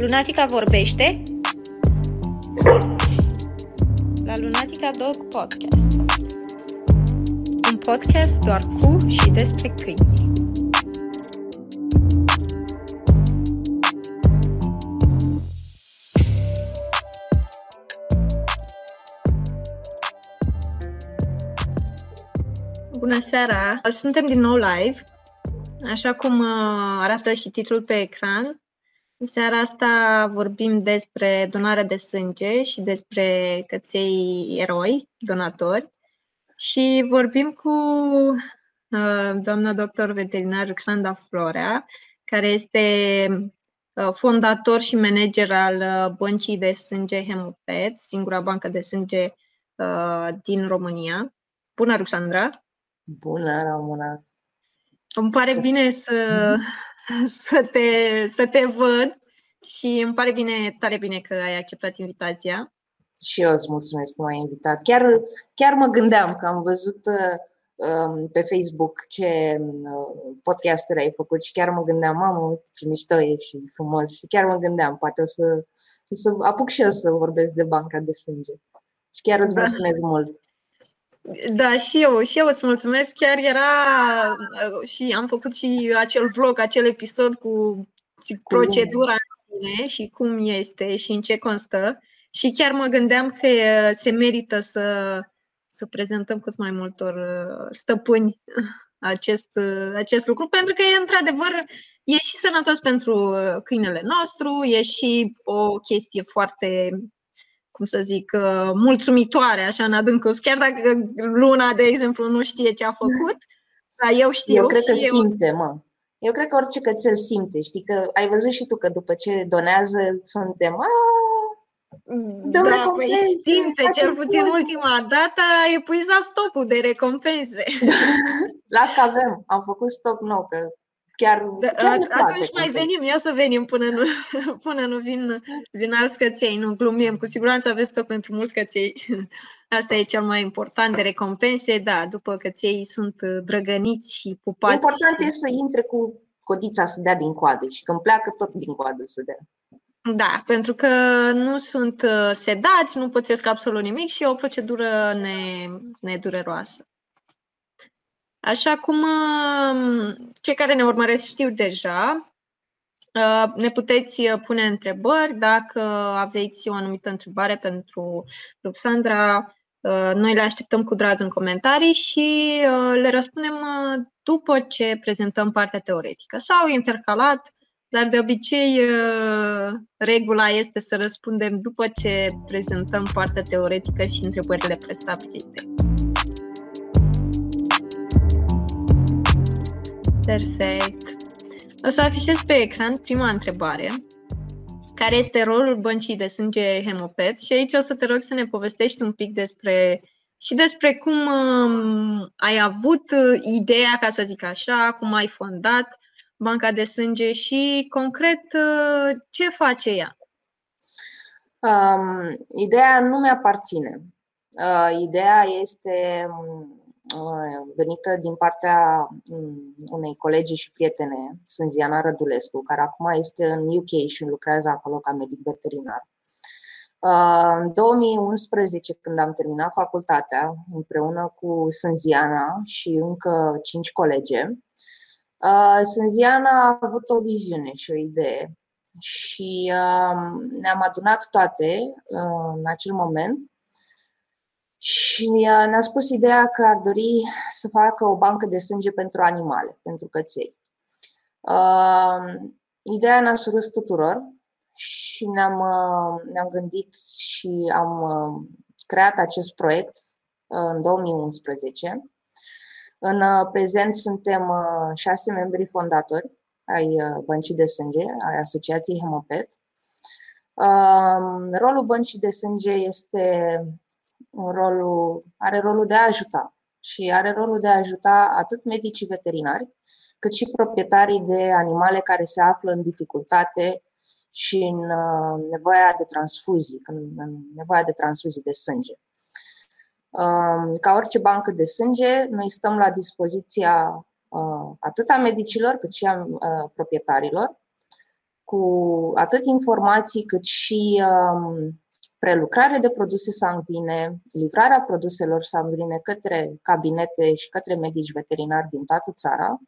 Lunatica vorbește la Lunatica Dog Podcast. Un podcast doar cu și despre câini. Bună seara! Suntem din nou live. Așa cum uh, arată și titlul pe ecran, în seara asta vorbim despre donarea de sânge și despre căței eroi, donatori. Și vorbim cu uh, doamna doctor veterinar Ruxanda Florea, care este uh, fondator și manager al uh, băncii de sânge Hemopet, singura bancă de sânge uh, din România. Bună, Ruxandra! Bună, Ramona! Îmi pare bine să, să, te, să te văd și îmi pare bine, tare bine că ai acceptat invitația. Și eu îți mulțumesc că m-ai invitat. Chiar, chiar mă gândeam că am văzut um, pe Facebook ce uh, podcasturi ai făcut și chiar mă gândeam, mamă, ce mișto e și frumos și chiar mă gândeam, poate o să, să apuc și eu să vorbesc de banca de sânge. Și chiar îți da. mulțumesc mult. Da, și eu, și eu îți mulțumesc. Chiar era și am făcut și acel vlog, acel episod cu cu procedura în sine și cum este și în ce constă. Și chiar mă gândeam că se merită să, să prezentăm cât mai multor stăpâni acest, acest lucru, pentru că e într-adevăr, e și sănătos pentru câinele nostru, e și o chestie foarte cum să zic, uh, mulțumitoare, așa, în adâncul. Chiar dacă Luna, de exemplu, nu știe ce a făcut, dar eu știu. Eu cred că eu... simte, mă. Eu cred că orice cățel simte. Știi că ai văzut și tu că după ce donează suntem da, păi simte, cel puțin ultima dată a epuizat stocul de recompense. Las că avem, am făcut stoc nou, că chiar, da, chiar atunci mai venim, ia să venim până nu, până nu vin, vin alți căței, nu glumim, cu siguranță aveți tot pentru mulți căței. Asta e cel mai important de recompense, da, după căței sunt uh, drăgăniți și pupați. Important e să intre cu codița să dea din coadă și când pleacă tot din coadă să dea. Da, pentru că nu sunt uh, sedați, nu pățesc absolut nimic și e o procedură ne, nedureroasă. Așa cum um, cei care ne urmăresc știu deja, uh, ne puteți uh, pune întrebări dacă aveți o anumită întrebare pentru Luxandra. Uh, noi le așteptăm cu drag în comentarii și le răspundem după ce prezentăm partea teoretică sau intercalat, dar de obicei regula este să răspundem după ce prezentăm partea teoretică și întrebările prestabilite. Perfect. O să afișez pe ecran prima întrebare, care este rolul băncii de sânge Hemopet și aici o să te rog să ne povestești un pic despre și despre cum um, ai avut ideea, ca să zic așa, cum ai fondat banca de sânge și concret uh, ce face ea. Um, ideea nu mi-aparține. Uh, ideea este um, Uh, venită din partea mm, unei colegi și prietene, Sânziana Rădulescu, care acum este în UK și lucrează acolo ca medic veterinar. Uh, în 2011, când am terminat facultatea, împreună cu Sânziana și încă cinci colege, uh, Sânziana a avut o viziune și o idee și ne-am adunat toate în acel moment și ne-a spus ideea că ar dori să facă o bancă de sânge pentru animale, pentru căței. Uh, ideea ne-a surus tuturor și ne-am, uh, ne-am gândit și am uh, creat acest proiect uh, în 2011. În uh, prezent suntem uh, șase membri fondatori ai uh, Băncii de Sânge, ai Asociației Hemopet. Uh, rolul Băncii de Sânge este rolul, are rolul de a ajuta și are rolul de a ajuta atât medicii veterinari, cât și proprietarii de animale care se află în dificultate și în uh, nevoia de transfuzii, în nevoia de transfuzii de sânge. Um, ca orice bancă de sânge, noi stăm la dispoziția uh, atât a medicilor cât și a uh, proprietarilor cu atât informații cât și um, prelucrare de produse sanguine, livrarea produselor sanguine către cabinete și către medici veterinari din toată țara.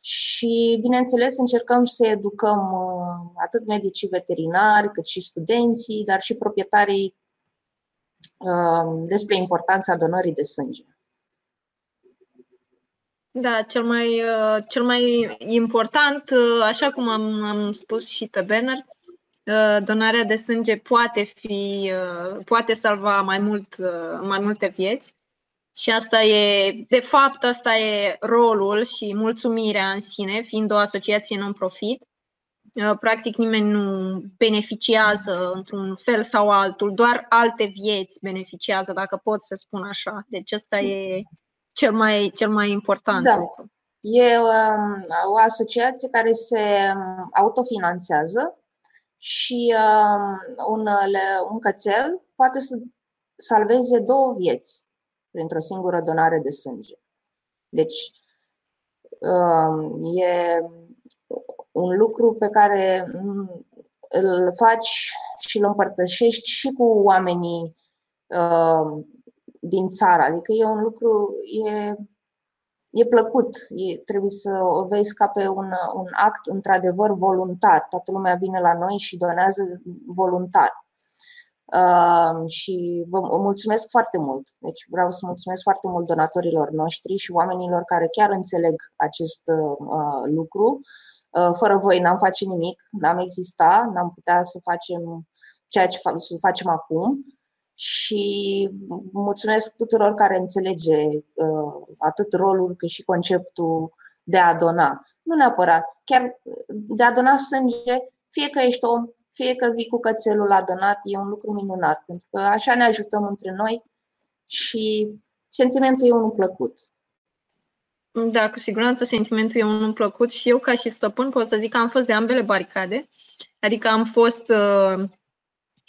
Și, bineînțeles, încercăm să educăm uh, atât medicii veterinari, cât și studenții, dar și proprietarii uh, despre importanța donării de sânge. Da, cel mai, uh, cel mai important, așa cum am, am spus și pe banner, Uh, donarea de sânge poate fi, uh, poate salva mai, mult, uh, mai multe vieți. Și asta e, de fapt, asta e rolul și mulțumirea în sine, fiind o asociație non-profit. Practic nimeni nu beneficiază într-un fel sau altul, doar alte vieți beneficiază, dacă pot să spun așa. Deci asta e cel mai, cel mai important da. lucru. E um, o asociație care se um, autofinanțează și uh, un, un cățel poate să salveze două vieți printr-o singură donare de sânge. Deci, uh, e un lucru pe care îl faci și îl împărtășești și cu oamenii uh, din țară. Adică e un lucru, e e plăcut, e, trebuie să o vezi ca pe un, un act într-adevăr voluntar. Toată lumea vine la noi și donează voluntar. Uh, și vă mulțumesc foarte mult. Deci vreau să mulțumesc foarte mult donatorilor noștri și oamenilor care chiar înțeleg acest uh, lucru. Uh, fără voi n-am face nimic, n-am exista, n-am putea să facem ceea ce fa- să facem acum și mulțumesc tuturor care înțelege uh, atât rolul cât și conceptul de a dona. Nu neapărat, chiar de a dona sânge, fie că ești om, fie că vii cu cățelul la donat, e un lucru minunat, pentru că așa ne ajutăm între noi și sentimentul e unul plăcut. Da, cu siguranță sentimentul e unul plăcut și eu ca și stăpân pot să zic că am fost de ambele baricade. Adică am fost uh,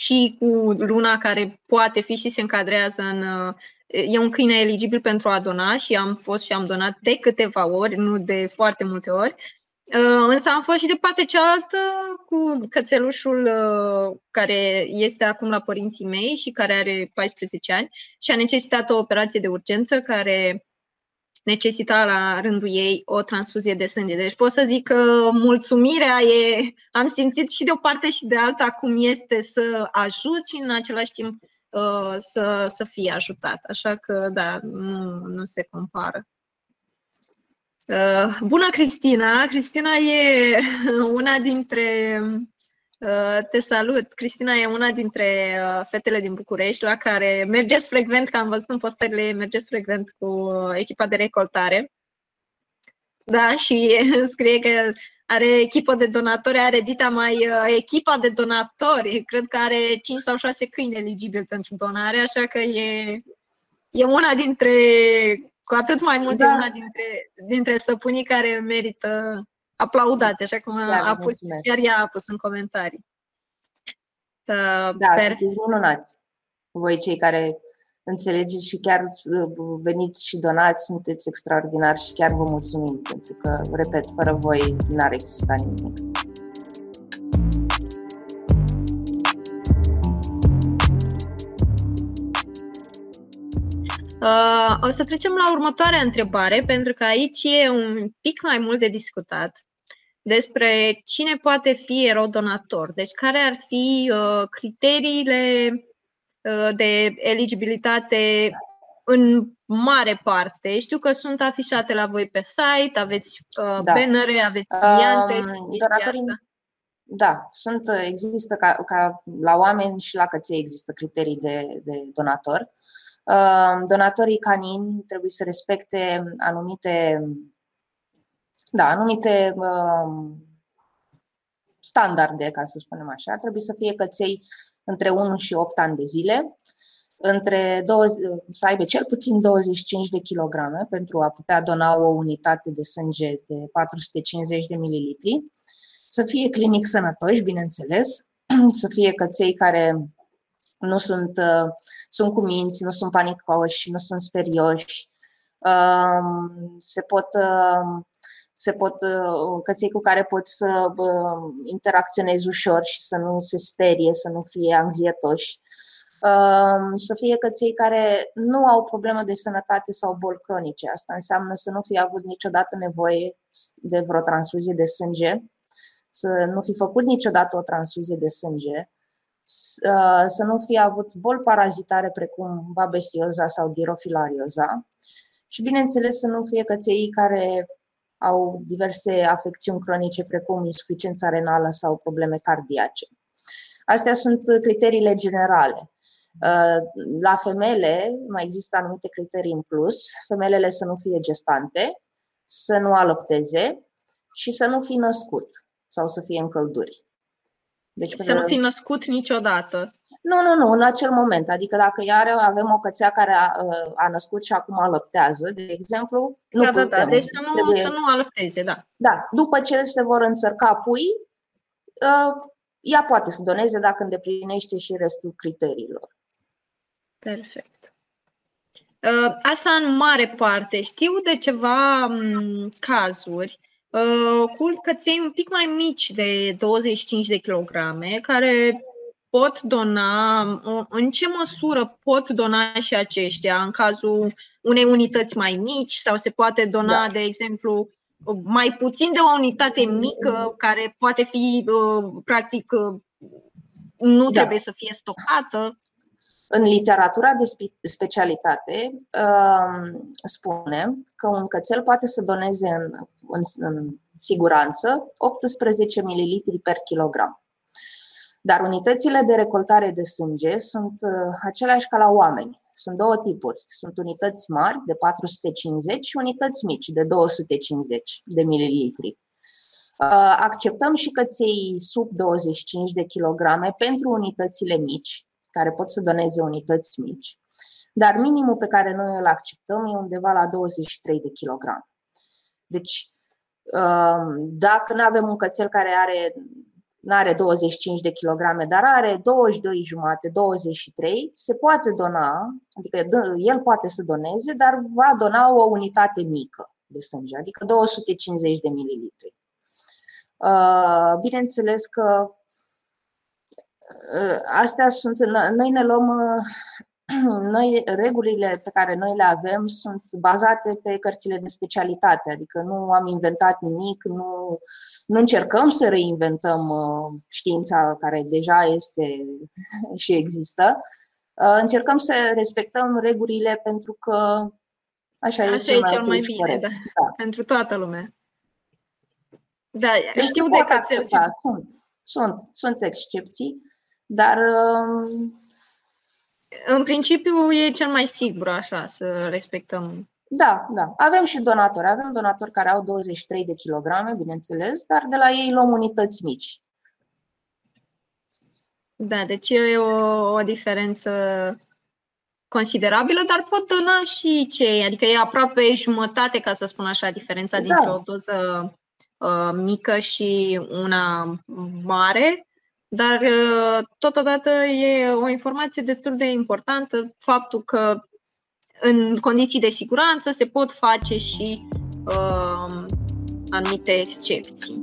și cu Luna, care poate fi și se încadrează în. E un câine eligibil pentru a dona și am fost și am donat de câteva ori, nu de foarte multe ori. Uh, însă am fost și de partea cealaltă cu cățelușul uh, care este acum la părinții mei și care are 14 ani și a necesitat o operație de urgență care necesita la rândul ei o transfuzie de sânge. Deci pot să zic că mulțumirea e, am simțit și de o parte și de alta cum este să ajut și în același timp uh, să, să fie ajutat. Așa că, da, nu, nu se compară. Uh, bună, Cristina! Cristina e una dintre Uh, te salut! Cristina e una dintre uh, fetele din București la care mergeți frecvent, că am văzut în postările, mergeți frecvent cu uh, echipa de recoltare. Da, și scrie că are echipă de donatori, are Dita mai echipa de donatori. Cred că are 5 sau 6 câini eligibili pentru donare, așa că e, e una dintre, cu atât mai mult, da. e una dintre, dintre stăpânii care merită aplaudați, așa cum a, a pus, chiar ea a pus în comentarii. Uh, da, per... sunteți minunați. Voi cei care înțelegeți și chiar uh, veniți și donați, sunteți extraordinari și chiar vă mulțumim, pentru că, repet, fără voi n-ar exista nimic. Uh, o să trecem la următoarea întrebare, pentru că aici e un pic mai mult de discutat despre cine poate fi erou donator. Deci care ar fi uh, criteriile uh, de eligibilitate în mare parte. Știu că sunt afișate la voi pe site, aveți uh, da. bannere, aveți cliente. Um, asta. Da, sunt, există ca, ca la oameni și la căței există criterii de, de donator. Uh, donatorii canini trebuie să respecte anumite da, anumite uh, standarde, ca să spunem așa. Trebuie să fie căței între 1 și 8 ani de zile, între 20, să aibă cel puțin 25 de kilograme pentru a putea dona o unitate de sânge de 450 de mililitri, să fie clinic sănătoși, bineînțeles, să fie căței care nu sunt, uh, sunt cu minți, nu sunt panicoși, nu sunt sperioși, uh, se pot uh, se pot, căței cu care poți să interacționezi ușor și să nu se sperie, să nu fie anxietoși. Să fie căței care nu au probleme de sănătate sau boli cronice. Asta înseamnă să nu fie avut niciodată nevoie de vreo transfuzie de sânge, să nu fi făcut niciodată o transfuzie de sânge, să nu fie avut boli parazitare precum babesioza sau dirofilarioza și, bineînțeles, să nu fie căței care au diverse afecțiuni cronice precum insuficiența renală sau probleme cardiace. Astea sunt criteriile generale. La femele mai există anumite criterii în plus. Femelele să nu fie gestante, să nu alăpteze și să nu fi născut sau să fie în călduri. Deci, să nu fi născut niciodată. Nu, nu, nu, în acel moment. Adică dacă iar avem o cățea care a, a născut și acum alăptează, de exemplu, nu da, putem. Da, da, deci să nu, trebuie... să nu alăpteze, da. Da, după ce se vor înțărca pui, ă, ea poate să doneze dacă îndeplinește și restul criteriilor. Perfect. Ă, asta în mare parte. Știu de ceva cazuri Uh, cu căței un pic mai mici de 25 de kilograme, care pot dona, în ce măsură pot dona și aceștia în cazul unei unități mai mici sau se poate dona, da. de exemplu, mai puțin de o unitate mică care poate fi, uh, practic, uh, nu da. trebuie să fie stocată? În literatura de specialitate um, spune că un cățel poate să doneze în, în, în siguranță 18 ml per kilogram. Dar unitățile de recoltare de sânge sunt uh, aceleași ca la oameni. Sunt două tipuri. Sunt unități mari de 450 și unități mici de 250 de mililitri. Uh, acceptăm și căței sub 25 de kilograme pentru unitățile mici, care pot să doneze unități mici, dar minimul pe care noi îl acceptăm e undeva la 23 de kilograme. Deci, um, dacă nu avem un cățel care are nu are 25 de kilograme, dar are 22 jumate, 23, se poate dona, adică el poate să doneze, dar va dona o unitate mică de sânge, adică 250 de mililitri. Uh, bineînțeles că Ă, astea sunt, noi ne luăm, ă, noi, regulile pe care noi le avem sunt bazate pe cărțile de specialitate, adică nu am inventat nimic, nu, nu încercăm să reinventăm ă, știința care deja este și există. Încercăm să respectăm regulile pentru că așa, așa e cel, e cel mai bine, da. da. pentru toată lumea. Da, știu de cățel. Sunt, sunt, sunt excepții, dar um, în principiu e cel mai sigur așa să respectăm. Da, da. Avem și donatori. Avem donatori care au 23 de kilograme, bineînțeles, dar de la ei luăm unități mici. Da, deci e o, o diferență considerabilă, dar pot dona și cei, adică e aproape jumătate, ca să spun așa, diferența da. dintre o doză uh, mică și una mare. Dar uh, totodată e o informație destul de importantă faptul că în condiții de siguranță se pot face și uh, anumite excepții.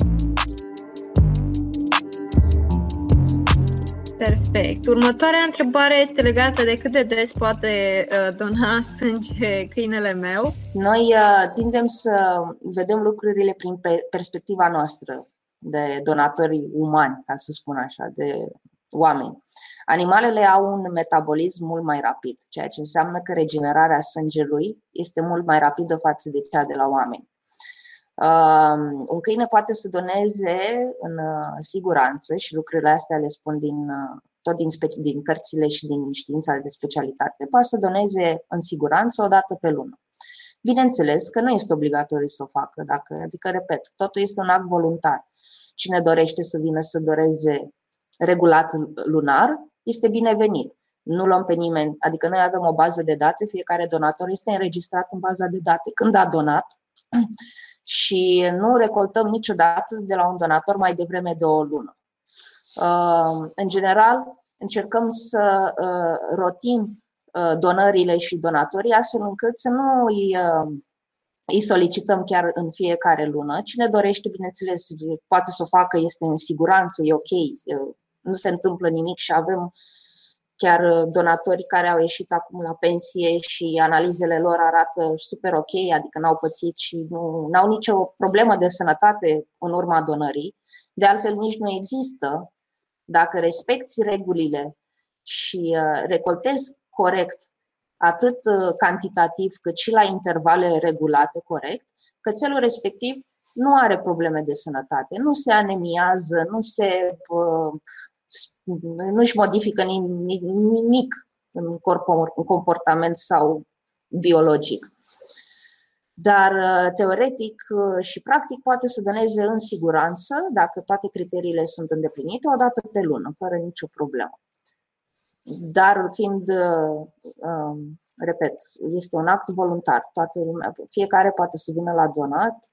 Perfect. Următoarea întrebare este legată de cât de des poate uh, dona sânge câinele meu. Noi uh, tindem să vedem lucrurile prin perspectiva noastră de donatori umani, ca să spun așa, de oameni. Animalele au un metabolism mult mai rapid, ceea ce înseamnă că regenerarea sângelui este mult mai rapidă față de cea de la oameni. Um, un câine poate să doneze în uh, siguranță și lucrurile astea le spun din, uh, tot din, spe- din cărțile și din știința de specialitate, poate să doneze în siguranță o dată pe lună. Bineînțeles că nu este obligatoriu să o facă, dacă, adică, repet, totul este un act voluntar. Cine dorește să vină să doreze regulat lunar, este binevenit. Nu luăm pe nimeni, adică noi avem o bază de date, fiecare donator este înregistrat în baza de date când a donat și nu recoltăm niciodată de la un donator mai devreme de o lună. Uh, în general, încercăm să uh, rotim uh, donările și donatorii astfel încât să nu îi îi solicităm chiar în fiecare lună. Cine dorește, bineînțeles, poate să o facă, este în siguranță, e ok, nu se întâmplă nimic și avem chiar donatori care au ieșit acum la pensie și analizele lor arată super ok, adică n-au pățit și nu au nicio problemă de sănătate în urma donării. De altfel, nici nu există. Dacă respecti regulile și uh, recoltezi corect atât uh, cantitativ cât și la intervale regulate corect, cățelul respectiv nu are probleme de sănătate, nu se anemiază, nu se uh, nu-și modifică nimic în, în comportament sau biologic. Dar uh, teoretic și practic poate să doneze în siguranță, dacă toate criteriile sunt îndeplinite, o dată pe lună, fără nicio problemă. Dar fiind, uh, um, repet, este un act voluntar, toată lumea, fiecare poate să vină la donat,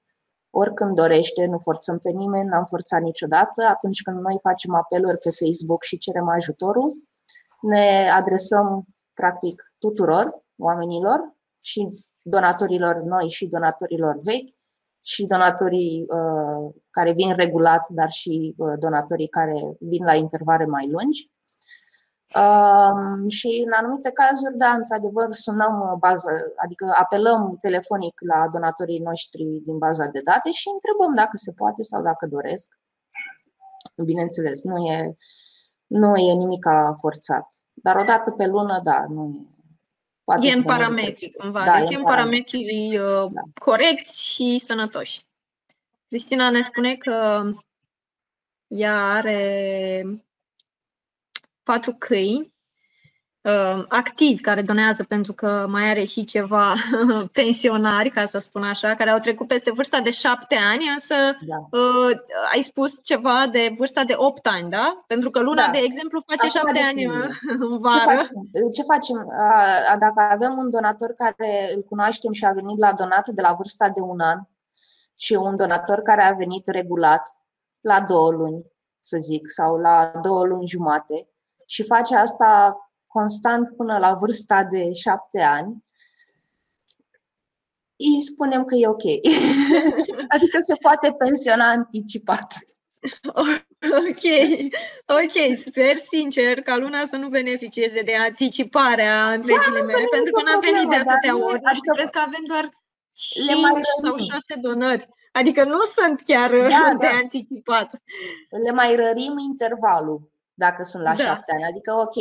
oricând dorește, nu forțăm pe nimeni, n-am forțat niciodată. Atunci când noi facem apeluri pe Facebook și cerem ajutorul, ne adresăm practic tuturor oamenilor și donatorilor noi și donatorilor vechi și donatorii uh, care vin regulat, dar și uh, donatorii care vin la intervale mai lungi. Um, și în anumite cazuri, da, într-adevăr, sunăm uh, bază, adică apelăm telefonic la donatorii noștri din baza de date și întrebăm dacă se poate sau dacă doresc. Bineînțeles, nu e, nu e nimic forțat. Dar o dată pe lună, da, nu e. Poate e în parametri, cumva. Da, deci e în parametri uh, da. corecți și sănătoși. Cristina ne spune că ea are patru câini uh, activi care donează pentru că mai are și ceva pensionari, ca să spun așa, care au trecut peste vârsta de șapte ani, însă da. uh, ai spus ceva de vârsta de opt ani, da? Pentru că luna, da. de exemplu, face Acum șapte ani în vară. Ce facem? Ce facem? Dacă avem un donator care îl cunoaștem și a venit la donat de la vârsta de un an și un donator care a venit regulat la două luni, să zic, sau la două luni jumate, și face asta constant până la vârsta de șapte ani, îi spunem că e ok. adică se poate pensiona anticipat. Ok, ok, sper sincer ca luna să nu beneficieze de anticiparea între da, ghilimele, pentru că n-a venit de atâtea ori. Adică cred că avem doar 5 sau 6 donări. Adică nu sunt chiar da, de da. anticipat. Le mai rărim intervalul dacă sunt la da. șapte ani. Adică, ok,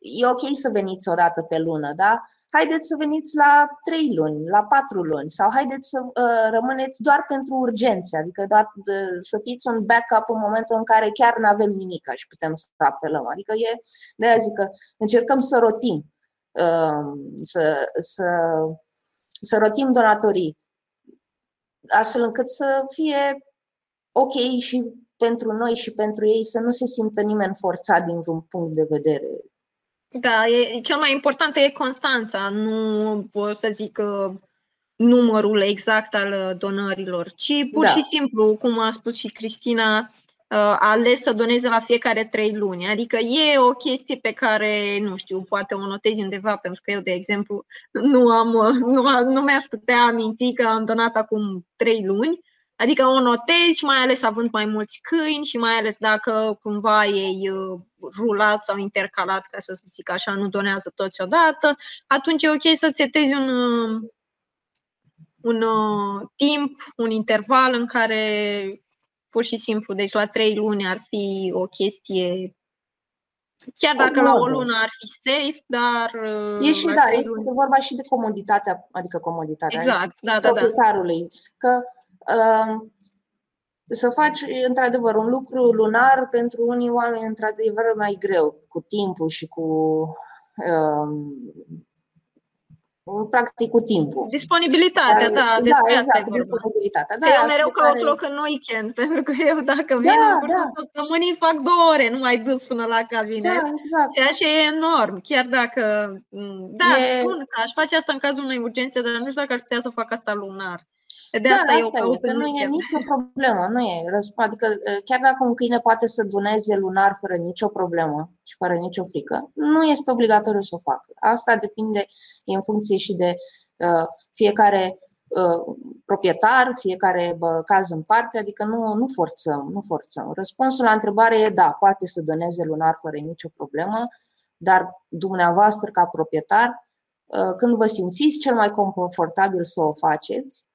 e ok să veniți o dată pe lună, da? Haideți să veniți la trei luni, la patru luni sau haideți să uh, rămâneți doar pentru urgențe, adică doar de, să fiți un backup în momentul în care chiar nu avem nimic și putem să apelăm. Adică e, de aia zic că încercăm să rotim, uh, să, să, să rotim donatorii astfel încât să fie ok și pentru noi și pentru ei să nu se simtă nimeni forțat din vreun punct de vedere. Da, e, cel mai important e constanța, nu pot să zic numărul exact al donărilor, ci pur da. și simplu, cum a spus și Cristina, a ales să doneze la fiecare trei luni. Adică e o chestie pe care, nu știu, poate o notezi undeva, pentru că eu, de exemplu, nu, am, nu, nu mi-aș putea aminti că am donat acum trei luni, Adică o notezi, mai ales având mai mulți câini și mai ales dacă cumva ei uh, rulat sau intercalat, ca să zic așa, nu donează toți odată, atunci e ok să-ți setezi un, uh, un uh, timp, un interval în care pur și simplu, deci la trei luni ar fi o chestie Chiar dacă la o lună ar fi safe, dar... E și da, e vorba și de comoditatea, adică comoditatea exact, da, da, da. Că să faci, într-adevăr, un lucru lunar pentru unii oameni, într-adevăr, mai greu, cu timpul și cu um, practic cu timpul. Disponibilitatea, Dar, da, despre da, asta exact, e disponibilitatea. Da, eu mereu caut care... loc în weekend, pentru că eu dacă vin da, în cursul da. săptămânii fac două ore, nu mai dus până la cabinet, da, exact. ceea ce e enorm, chiar dacă, da, e... spun că aș face asta în cazul unei urgențe, dar nu știu dacă aș putea să fac asta lunar. De da, asta eu caut în Nu e nicio problemă, nu e. Adică chiar dacă un câine poate să doneze lunar fără nicio problemă și fără nicio frică, nu este obligatoriu să o facă. Asta depinde, e în funcție și de uh, fiecare uh, proprietar, fiecare bă, caz în parte, adică nu, nu forțăm, nu forțăm. Răspunsul la întrebare e da, poate să doneze lunar fără nicio problemă, dar dumneavoastră ca proprietar, uh, când vă simțiți cel mai confortabil să o faceți,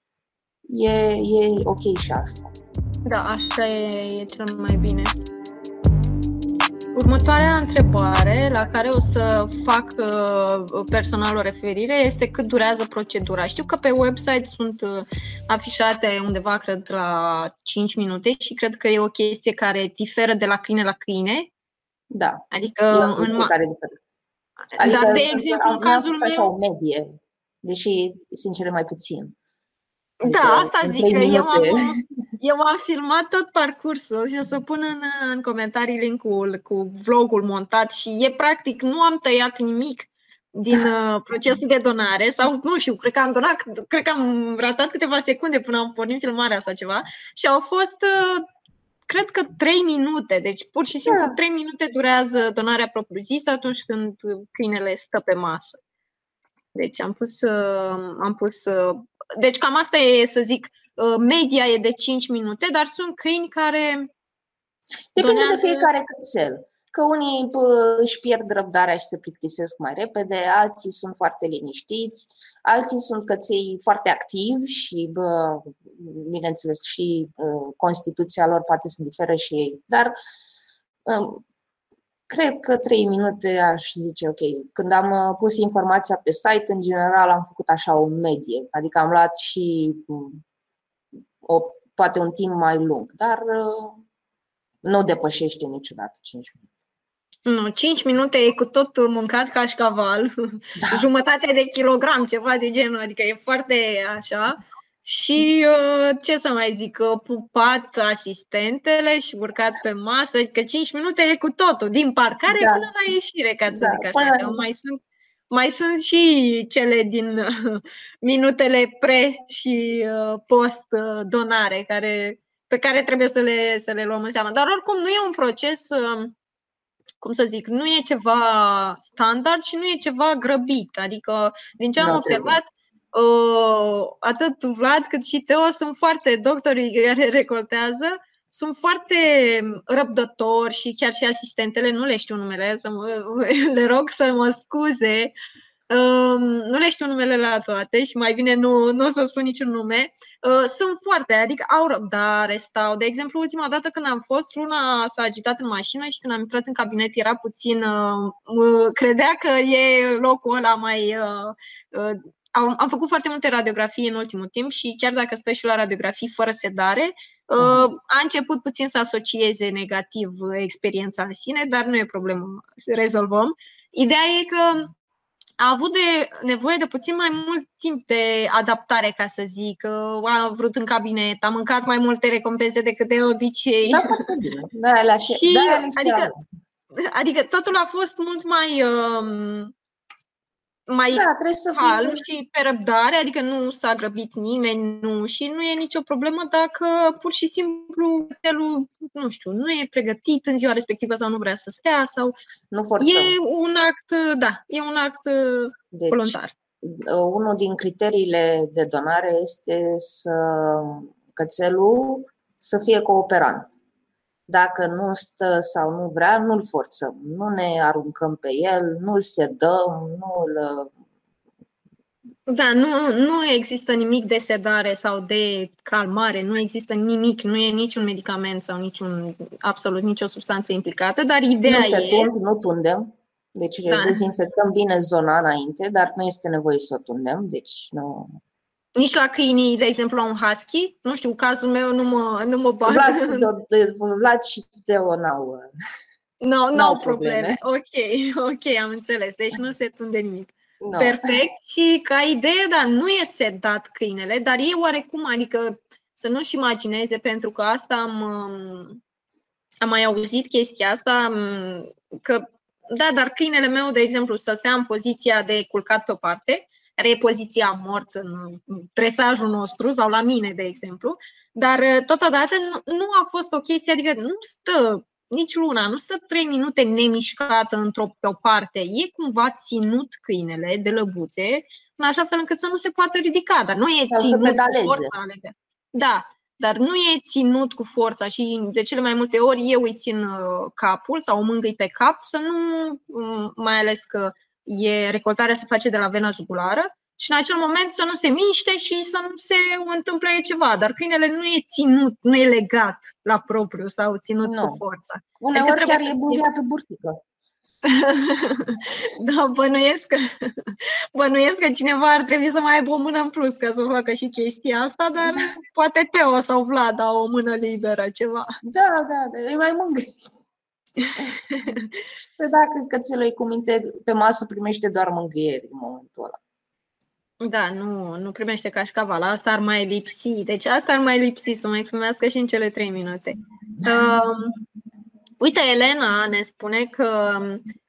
e, e ok și asta. Da, așa e, e cel mai bine. Următoarea întrebare la care o să fac uh, personal o referire este cât durează procedura. Știu că pe website sunt uh, afișate undeva, cred, la 5 minute și cred că e o chestie care diferă de la câine la câine. Da. Adică în ma- care diferă. Adică, Dar, de exemplu, în cazul așa meu... o medie, deși, sincer, mai puțin. Da, Adică, asta în zic, trei că eu am, minute. eu am filmat tot parcursul și o să pun în, în comentarii link-ul cu vlogul montat și e practic, nu am tăiat nimic din uh, procesul de donare sau nu știu, cred că am donat, cred că am ratat câteva secunde până am pornit filmarea sau ceva și au fost uh, cred că 3 minute, deci pur și simplu Da. 3 minute durează donarea propriu-zisă atunci când câinele stă pe masă. Deci am pus, uh, am pus uh, deci cam asta e, să zic, uh, media e de 5 minute, dar sunt câini care Depinde donează- de fiecare cățel. Că unii bă, își pierd răbdarea și se plictisesc mai repede, alții sunt foarte liniștiți, alții sunt căței foarte activi și, bă, bineînțeles, și uh, constituția lor poate să diferă și ei. Dar um, cred că trei minute aș zice ok. Când am uh, pus informația pe site, în general am făcut așa o medie, adică am luat și um, o, poate un timp mai lung, dar uh, nu depășește niciodată 5 minute. Nu, 5 minute e cu tot mâncat cașcaval, Da. jumătate de kilogram, ceva de genul, adică e foarte așa. Și uh, ce să mai zic, uh, pupat asistentele și urcat pe masă, adică 5 minute e cu totul, din parcare Da. până la ieșire, ca să Da, zic așa. până- Că mai sunt mai sunt și cele din uh, minutele pre și uh, post uh, donare care pe care trebuie să le, să le luăm în seamă. Dar oricum nu e un proces uh, cum să zic, nu e ceva standard și nu e ceva grăbit. Adică, din ce am Da, observat, uh, atât Vlad cât și Teo sunt foarte, doctorii care recoltează, sunt foarte răbdători și chiar și asistentele, nu le știu numele, să mă, le rog să mă scuze, um, nu le știu numele la toate și mai bine nu, nu o să spun niciun nume, Uh, sunt foarte, adică au răbdare, stau. De exemplu, ultima dată când am fost, Luna s-a agitat în mașină și când am intrat în cabinet era puțin, uh, uh, credea că e locul ăla mai... Uh, uh, am, am făcut foarte multe radiografii în ultimul timp și chiar dacă stă și la radiografii fără sedare, uh, a început puțin să asocieze negativ uh, experiența în sine, dar nu e problemă, rezolvăm. Ideea e că a avut de nevoie de puțin mai mult timp de adaptare, ca să zic. A vrut în cabinet, a mâncat mai multe recompense decât de obicei. Da, foarte bine. Da, alea și, Și, da, alea și adică, alea. Adică totul a fost mult mai, um, mai da, trebuie să calm fii... și pe răbdare, adică nu s-a grăbit nimeni, nu, și nu e nicio problemă dacă pur și simplu hotelul, nu știu, nu e pregătit în ziua respectivă sau nu vrea să stea sau Nu forțăm. e un act, da, e un act uh, Deci, voluntar. unul din criteriile de donare este să cățelul să fie cooperant. Dacă nu stă sau nu vrea, nu-l forțăm, nu ne aruncăm pe el, nu-l sedăm, nu-l... Da, nu, nu există nimic de sedare sau de calmare, nu există nimic, nu e niciun medicament sau niciun, absolut nicio substanță implicată, dar ideea nu se e... tund, nu tundem, deci Da. dezinfectăm bine zona înainte, dar nu este nevoie să o tundem, deci nu... Nici la câinii, de exemplu, la un husky, nu știu, cazul meu nu mă, nu mă bag. Vlad, Vlad și Teo n-au... Nu, no, n-au no probleme. Ok, ok, am înțeles. Deci nu se tunde nimic. No. Perfect. Și ca idee, da, nu e sedat câinele, dar e oarecum, adică să nu-și imagineze, pentru că asta am, um, am mai auzit chestia asta, um, că, da, dar câinele meu, de exemplu, să stea în poziția de culcat pe o parte, care e poziția mort în tresajul nostru sau la mine, de exemplu, dar totodată nu, nu a fost o chestie, adică nu stă nici luna, nu stă trei minute nemișcată într-o pe o parte, e cumva ținut câinele de lăbuțe în așa fel încât să nu se poată ridica, dar nu e ținut cu forța. Da, dar nu e ținut cu forța și de cele mai multe ori eu îi țin uh, capul sau o mângâi pe cap, să nu, um, mai ales că e recoltarea se face de la vena jugulară, și în acel moment să nu se miște și să nu se întâmple ceva. Dar câinele nu e ținut, nu e legat la propriu sau ținut nu. cu forța. Uneori adică chiar e bugea pe burtică. da, bănuiesc că, bănuiesc că cineva ar trebui să mai aibă o mână în plus ca să facă și chestia asta, dar poate Teo sau Vlad au o mână liberă, ceva. Da, da, da, e mai mângă. Dacă cățelul cu minte pe masă primește doar mângâieri în momentul ăla. Da, nu, nu primește cașcaval. Asta ar mai lipsi. Deci asta ar mai lipsi să mai primească și în cele trei minute. Uh, uite, Elena ne spune că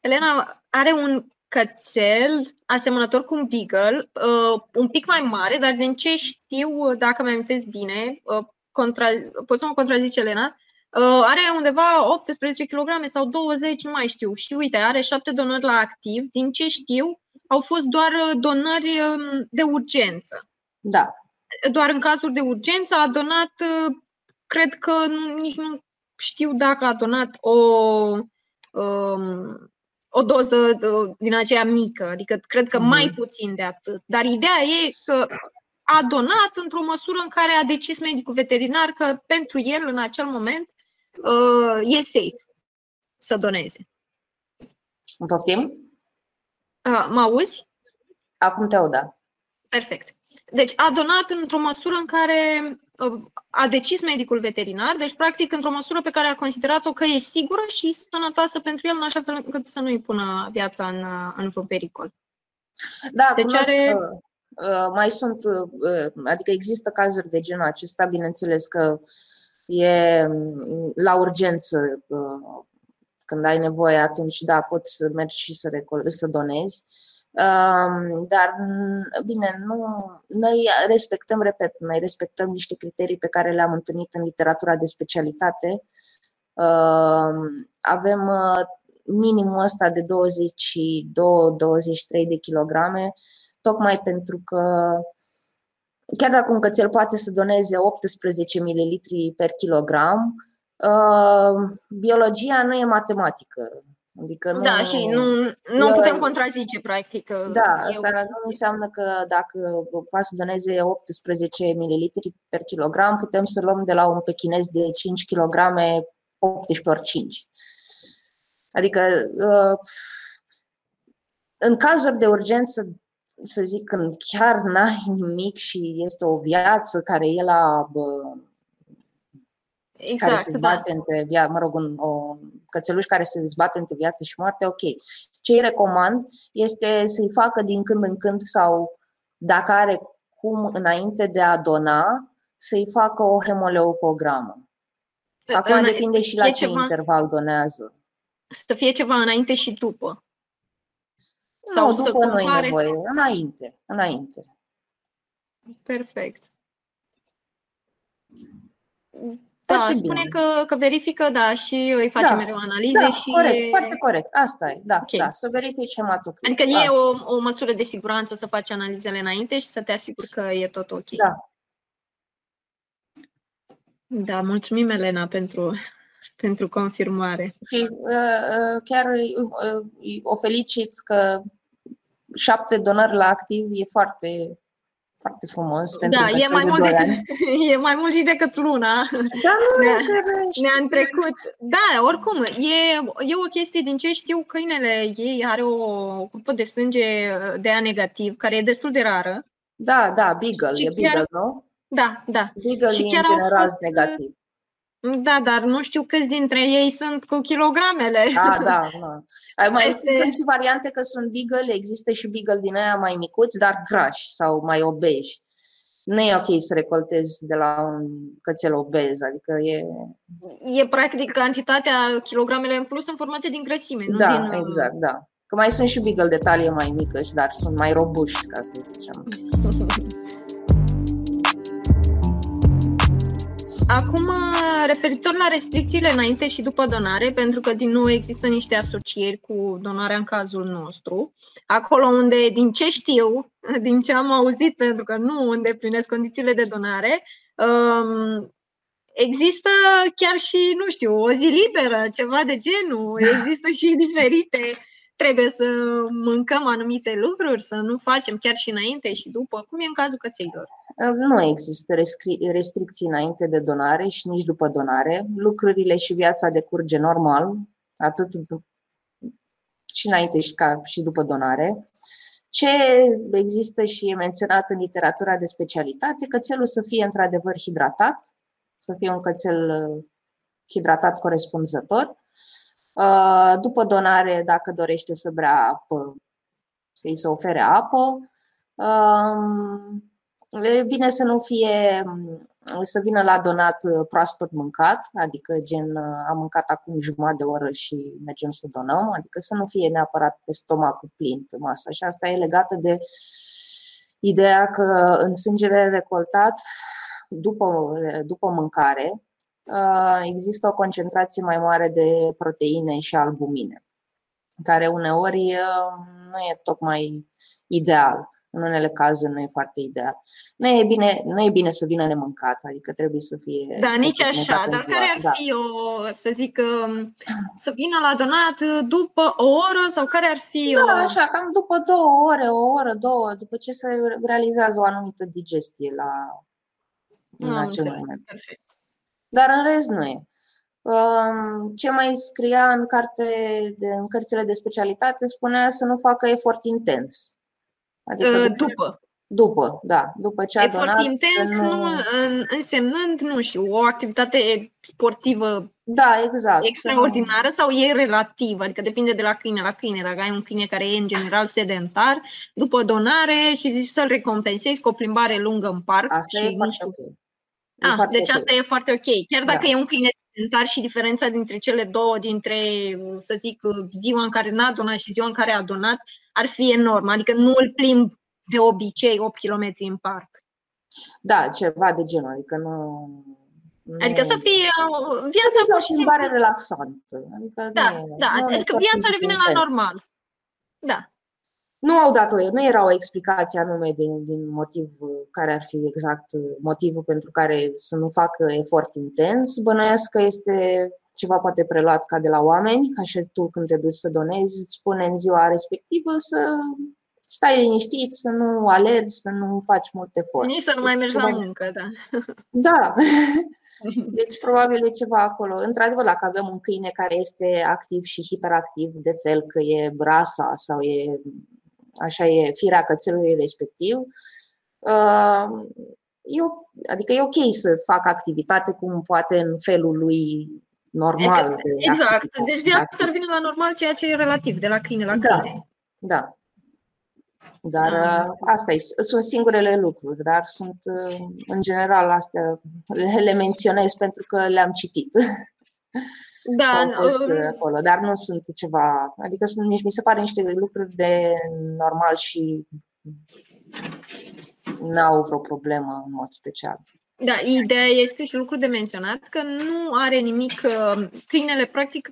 Elena are un cățel asemănător cu un beagle, uh, un pic mai mare, dar din ce știu, dacă mi amintesc bine, uh, contra, poți să mă contrazice Elena, uh, are undeva 18 kg sau 20, nu mai știu. Și uite, are 7 donări la activ. Din ce știu, au fost doar uh, donări um, de urgență. Da. Doar în cazuri de urgență a donat, uh, cred că nici nu știu dacă a donat o, um, o doză din aceea mică, adică cred că mm. mai puțin de atât. Dar ideea e că a donat într-o măsură în care a decis medicul veterinar că pentru el, în acel moment, uh, e safe să doneze. Poftim? Uh, mă auzi? Acum te aud, da. Perfect. Deci a donat într-o măsură în care uh, a decis medicul veterinar, deci practic într-o măsură pe care a considerat-o că e sigură și sănătoasă pentru el, în așa fel încât să nu-i pună viața în, în vreun pericol. Da, deci cunosc, are... Uh, mai sunt, uh, adică există cazuri de genul acesta, bineînțeles că e mm, la urgență uh, când ai nevoie, atunci da, poți să mergi și să, recol- să donezi. Um, dar, bine, nu, noi respectăm, repet, noi respectăm niște criterii pe care le-am întâlnit în literatura de specialitate. Um, avem uh, minimul ăsta de 22-23 de kilograme, tocmai pentru că chiar dacă un cățel poate să doneze 18 ml per kilogram, Uh, biologia nu e matematică. Adică nu, da, și nu, nu putem contrazice, practic. Da, asta eu... nu înseamnă că dacă poate să doneze 18 ml per kilogram, putem să luăm de la un pechinez de 5 kg 18 ori 5. Adică, uh, în cazuri de urgență, să zic, când chiar n-ai nimic și este o viață care e la exact, care se da. zbate da. între viață, mă rog, un o cățeluș care se zbate între viață și moarte, ok. Ce îi recomand este să-i facă din când în când sau dacă are cum înainte de a dona, să-i facă o hemoleucogramă. Acum în, depinde și la ce ceva, interval donează. Să fie ceva înainte și după. Sau nu, după să compare... nu nevoie. Înainte. Înainte. Perfect. Da, foarte spune bine. că, că verifică, da, și îi face da, mereu analize da, și... corect, foarte corect, asta e, da, okay. da, să verifici hematocrit. Adică da. e o, o măsură de siguranță să faci analizele înainte și să te asiguri că e tot ok. Da. Da, mulțumim, Elena, pentru, pentru confirmare. Și uh, uh chiar uh, o felicit că șapte donări la activ e foarte foarte frumos. Da, e mai, mult decât, e mai mult și decât luna. Da, nu, ne-a, ne-a trecut. Da, oricum, e, e o chestie din ce știu, câinele ei are o grupă de sânge de A negativ, care e destul de rară. Da, da, Beagle, și e Beagle, chiar, nu? Da, da. Beagle și chiar în general fost, negativ. Da, dar nu știu câți dintre ei sunt cu kilogramele. Da, da, da. Mai este... sunt și variante că sunt beagle, există și beagle din aia mai micuți, dar grași sau mai obeji. Nu e ok să recoltezi de la un cățel obez, adică e... E practic cantitatea, kilogramele în plus sunt formate din grăsime, nu da, din... Uh, exact, da. Că mai sunt și beagle de talie mai mică, dar sunt mai robuști, ca să zicem. Acum, referitor la restricțiile înainte și după donare, pentru că, din nou, există niște asocieri cu donarea în cazul nostru, acolo unde, din ce știu, din ce am auzit, pentru că nu îndeplinesc condițiile de donare, um, există chiar și, nu știu, o zi liberă, ceva de genul, există și diferite trebuie să mâncăm anumite lucruri, să nu facem chiar și înainte și după, cum e în cazul cățeilor? Nu există restricții înainte de donare și nici după donare. Lucrurile și viața decurge normal, atât și înainte și, ca și după donare. Ce există și e menționat în literatura de specialitate, cățelul să fie într-adevăr hidratat, să fie un cățel uh, hidratat corespunzător. Uh, după donare, dacă dorește să bea apă, să-i se ofere apă. Um, E bine să nu fie, să vină la donat uh, proaspăt mâncat, adică gen uh, am mâncat acum jumătate de oră și mergem să donăm, adică să nu fie neapărat pe stomacul plin pe masă. Și asta e legată de ideea că în sângele recoltat după, după mâncare uh, există o concentrație mai mare de proteine și albumine, care uneori nu e tocmai ideal în unele cazuri nu e foarte ideal. Nu e bine, nu e bine să vină nemâncat, adică trebuie să fie. Da, nici așa, dar care ar da. fi o, să zic, um, să vină la donat după o oră sau care ar fi da, o. așa, cam după două ore, o oră, două, după ce se realizează o anumită digestie la. în acel moment. Perfect. Dar în rest nu e. Um, ce mai scria în, carte de, în cărțile de specialitate spunea să nu facă efort intens. Adică uh, după, după. După, da. După ce a Efort donat, intens nu... nu însemnând, nu știu, o activitate sportivă da, exact. extraordinară sau e relativ, adică depinde de la câine la câine. Dacă ai un câine care e în general sedentar, după donare și zici să-l recompensezi cu o plimbare lungă în parc. Asta și, e nu știu, okay. Ah, foarte deci okay. asta e foarte ok. Chiar dacă da. e un câine sedentar și diferența dintre cele două, dintre, să zic, ziua în care n-a donat și ziua în care a donat, ar fi enorm. Adică nu îl plimb de obicei 8 km în parc. Da, ceva de genul, adică nu... nu... Adică să fie uh, viața pur și simplu... relaxantă. Adică da, nu, da, nu adică viața revine la normal. Da. Nu au dat o, nu era o explicație anume din, din motiv care ar fi exact motivul pentru care să nu facă efort intens. Bănuiesc că este ceva poate preluat ca de la oameni, ca și tu când te duci să donezi, îți spune în ziua respectivă să stai liniștit, să nu alergi, să nu faci mult efort. Nici să nu mai mergi la muncă, da. Da. Deci probabil e ceva acolo. Într-adevăr, dacă avem un câine care este activ și hiperactiv, de fel că e brasa sau e așa e firea cățelului respectiv, uh, e, adică e ok să facă activitate cum poate în felul lui normal. De exact. Deci viața ar vine la normal, ceea ce e relativ, de la câine la da, câine. Da. da. Dar da. asta e, sunt singurele lucruri, dar sunt, uh, în general, astea le, le menționez pentru că le-am citit. Da, uh, acolo, dar nu sunt ceva, adică sunt, nici mi se pare niște lucruri de normal și n-au vreo problemă în mod special. Da, ideea este și lucru de menționat că nu are nimic, uh, câinele practic,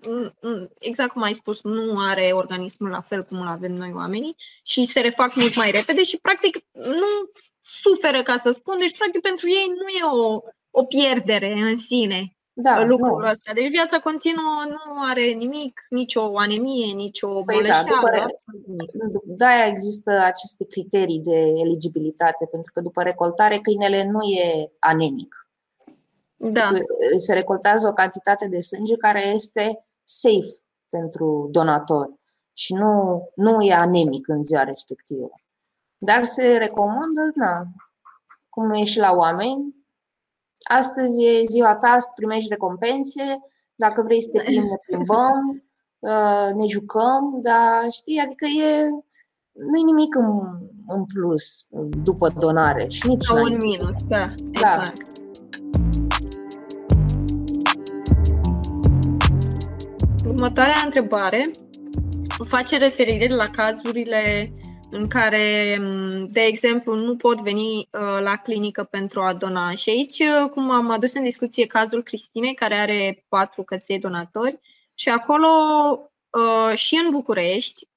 exact cum ai spus, nu are organismul la fel cum îl avem noi oamenii și se refac mult mai repede și practic nu suferă, ca să spun, deci practic pentru ei nu e o, o pierdere în sine da, lucrul nu. ăsta. Deci viața continuă nu are nimic, nicio anemie, nicio păi boleșeală. Da, după, de-aia există aceste criterii de eligibilitate, pentru că după recoltare câinele nu e anemic. Da. Se recoltează o cantitate de sânge care este safe pentru donator și nu, nu e anemic în ziua respectivă. Dar se recomandă, na, cum e și la oameni, astăzi e ziua ta să primești recompense, dacă vrei să te plimbi, ne plimbăm, uh, ne jucăm, dar știi, adică e, nu e nimic în, în plus după donare și nici Sau un minus, da, da. exact. Următoarea întrebare face referire la cazurile în care, de exemplu, nu pot veni uh, la clinică pentru a dona. Și aici, uh, cum am adus în discuție cazul Cristinei, care are patru căței donatori, și acolo uh, și în București,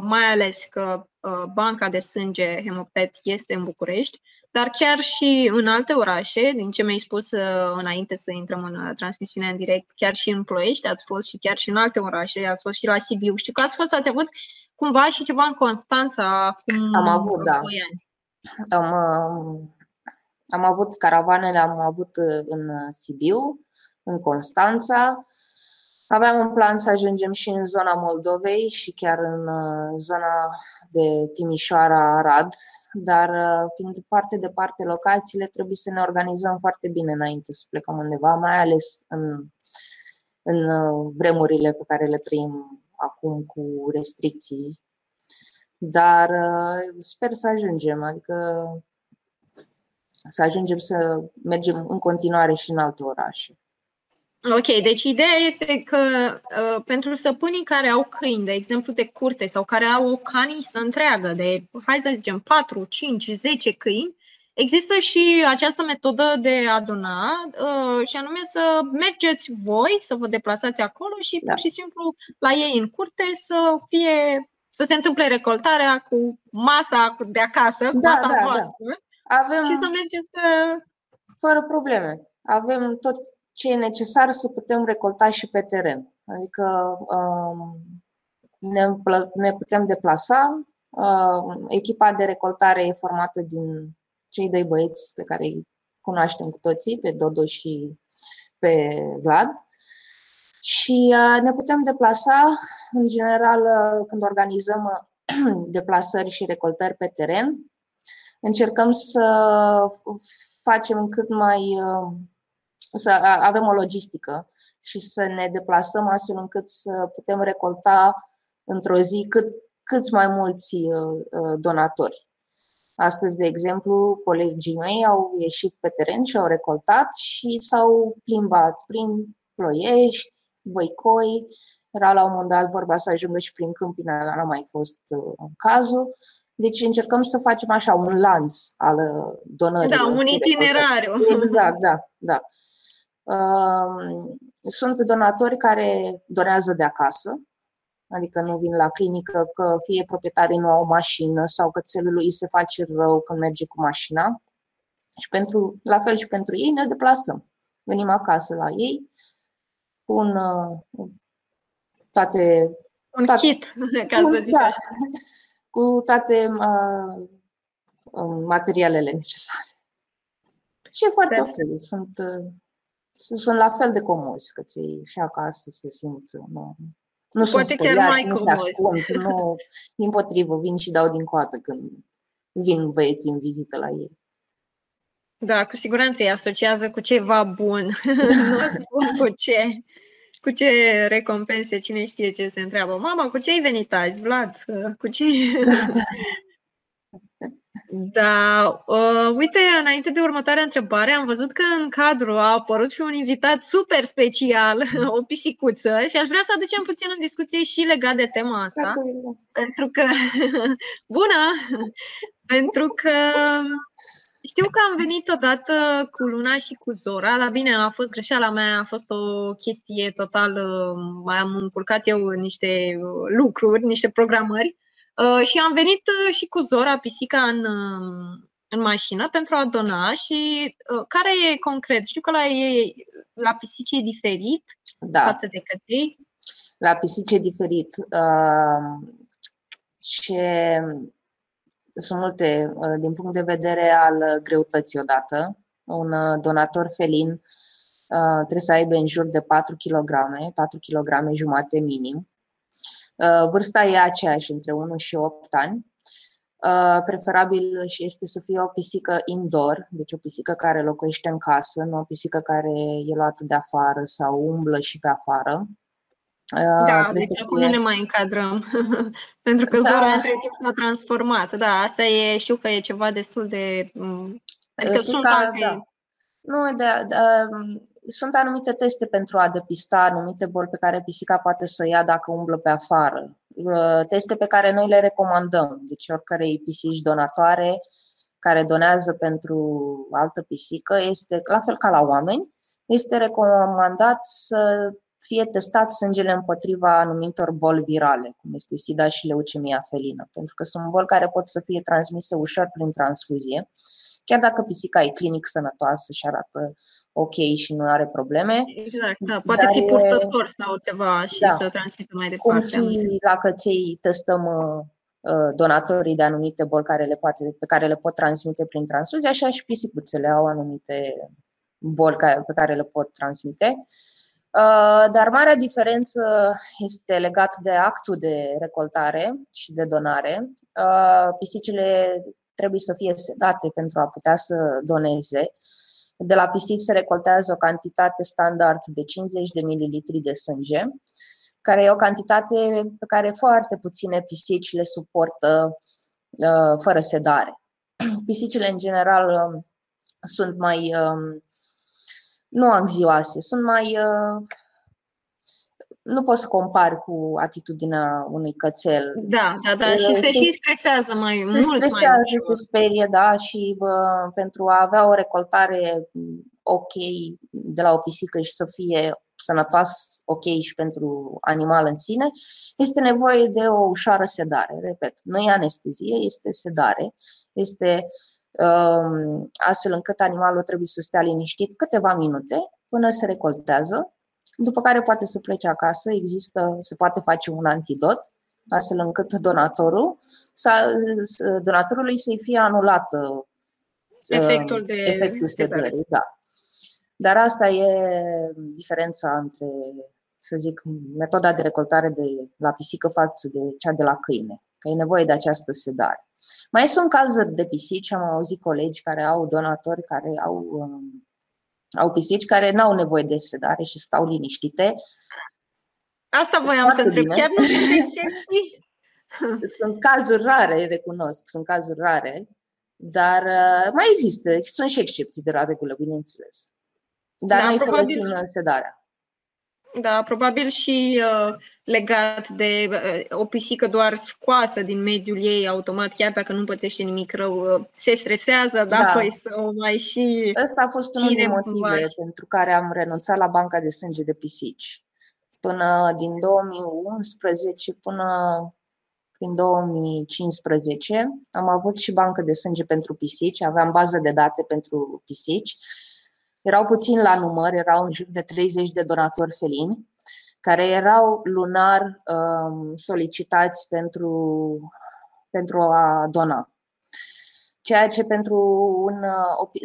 mai ales că banca de sânge Hemopet este în București, dar chiar și în alte orașe, din ce mi-ai spus înainte să intrăm în transmisiunea în direct, chiar și în Ploiești ați fost și chiar și în alte orașe, ați fost și la Sibiu. Știu că ați fost, ați avut cumva și ceva în Constanța acum Am avut, da. ani. Am, am avut caravanele, am avut uh, în Sibiu, în Constanța. Aveam un plan să ajungem și în zona Moldovei și chiar în uh, zona de Timișoara, Arad, dar uh, fiind foarte departe locațiile, trebuie să ne organizăm foarte bine înainte să plecăm undeva, mai ales în, în vremurile pe care le trăim acum cu restricții, dar uh, sper să ajungem, adică să ajungem să mergem în continuare și în alte orașe. Ok, deci ideea este că uh, pentru stăpânii care au câini, de exemplu de curte, sau care au o canisă întreagă de, hai să zicem, 4, 5, 10 câini, Există și această metodă de a dona uh, și anume să mergeți voi, să vă deplasați acolo și da. pur și simplu la ei în curte să fie să se întâmple recoltarea cu masa de acasă, cu da, masa da, voastră da. Avem, și să mergeți să... Fără probleme. Avem tot ce e necesar să putem recolta și pe teren. Adică um, ne, ne putem deplasa. Uh, echipa de recoltare e formată din cei doi băieți pe care îi cunoaștem cu toții, pe Dodo și pe Vlad. Și uh, ne putem deplasa, în general, uh, când organizăm uh, deplasări și recoltări pe teren, încercăm să facem cât mai. Să avem o logistică și să ne deplasăm astfel încât să putem recolta într-o zi cât, câți mai mulți donatori. Astăzi, de exemplu, colegii mei au ieșit pe teren și au recoltat și s-au plimbat prin Ploiești, Băicoi, era la un moment dat vorba să ajungă și prin Câmpina, dar n-a mai fost uh, cazul. Deci încercăm să facem așa un lanț al uh, donării. Da, un itinerariu. Exact, da, da. Uh, sunt donatori care donează de acasă, Adică nu vin la clinică că fie proprietarii nu au o mașină sau că țelul lui se face rău când merge cu mașina. Și pentru, la fel și pentru ei ne deplasăm. Venim acasă la ei cu un, uh, toate... Un toate, kit, ca să zic da, așa. Cu toate uh, um, materialele necesare. Și e foarte ok. Sunt, uh, sunt la fel de comozi că ți și acasă se simt. Nu, nu Poate sunt chiar mai nu ascund, nu, din potrivă, vin și dau din coată când vin băieții în vizită la ei. Da, cu siguranță îi asociază cu ceva bun. nu spun cu ce. Cu ce recompense, cine știe ce se întreabă. Mama, cu ce ai venit azi, Vlad? Cu ce... Da, uh, uite, înainte de următoarea întrebare, am văzut că în cadru a apărut și un invitat super special, o pisicuță, și aș vrea să aducem puțin în discuție și legat de tema asta. Pentru că, bună, pentru că știu că am venit odată cu Luna și cu Zora, dar bine, a fost greșeala mea, a fost o chestie total, mai am încurcat eu niște lucruri, niște programări Uh, și am venit uh, și cu Zora, pisica, în, uh, în mașină pentru a dona și uh, care e concret? Știu că la, e, la pisici e diferit da. față de căței. La pisici e diferit. Uh, ce sunt multe uh, din punct de vedere al greutății odată. Un donator felin uh, trebuie să aibă în jur de 4 kg, 4 kg jumate minim. Uh, vârsta e aceeași, între 1 și 8 ani. Uh, preferabil și este să fie o pisică indoor, deci o pisică care locuiește în casă, nu o pisică care e luată de afară sau umblă și pe afară. Uh, da, deci acum fie... nu ne mai încadrăm, pentru că da. Zora între timp s-a transformat. Da, asta e, știu că e ceva destul de... Mm, adică Fica, sunt alte... Da. Nu, de, de, sunt anumite teste pentru a depista anumite boli pe care pisica poate să o ia dacă umblă pe afară. teste pe care noi le recomandăm, deci oricărei pisici donatoare care donează pentru altă pisică, este la fel ca la oameni, este recomandat să fie testat sângele împotriva anumitor boli virale, cum este SIDA și leucemia felină, pentru că sunt boli care pot să fie transmise ușor prin transfuzie. Chiar dacă pisica e clinic sănătoasă și arată ok și nu are probleme. Exact, da. Poate fi purtător sau ceva și da. să transmită mai departe. Cum și la căței testăm uh, uh, donatorii de anumite boli care le poate, pe care le pot transmite prin transfuzie, așa și pisicuțele au anumite boli pe care le pot transmite. Uh, dar marea diferență este legată de actul de recoltare și de donare. Pisicile trebuie să fie sedate pentru a putea să doneze. De la pisici se recoltează o cantitate standard de 50 de mililitri de sânge, care e o cantitate pe care foarte puține pisici le suportă uh, fără sedare. Pisicile, în general, um, sunt mai um, nu anxioase, sunt mai uh, nu poți să compari cu atitudinea unui cățel. Da, da, da, și se și stresează mai se mult. Stresează, mai se sperie, da, și bă, pentru a avea o recoltare ok de la o pisică și să fie sănătoasă, ok și pentru animal în sine, este nevoie de o ușoară sedare. Repet, nu e anestezie, este sedare, este um, astfel încât animalul trebuie să stea liniștit câteva minute până se recoltează după care poate să plece acasă, există, se poate face un antidot, astfel încât donatorul, să, donatorului să-i fie anulat efectul, de efectul sedării. Da. Dar asta e diferența între, să zic, metoda de recoltare de la pisică față de cea de la câine, că e nevoie de această sedare. Mai sunt cazuri de pisici, am auzit colegi care au donatori care au um, au pisici care nu au nevoie de sedare și stau liniștite. Asta voiam să întreb. Bine. Chiar nu sunt excepții? sunt cazuri rare, recunosc, sunt cazuri rare, dar uh, mai există, sunt și excepții de la regulă, bineînțeles. Dar da, noi probabil... folosim sedarea. Da, probabil și uh, legat de uh, o pisică doar scoasă din mediul ei automat, chiar dacă nu pățește nimic rău, uh, se stresează, da, da. păi să o mai și... Ăsta a fost unul din motive pentru care am renunțat la banca de sânge de pisici. Până din 2011 până prin 2015 am avut și bancă de sânge pentru pisici, aveam bază de date pentru pisici erau puțin la număr, erau în jur de 30 de donatori felini, care erau lunar um, solicitați pentru, pentru a dona. Ceea ce pentru un.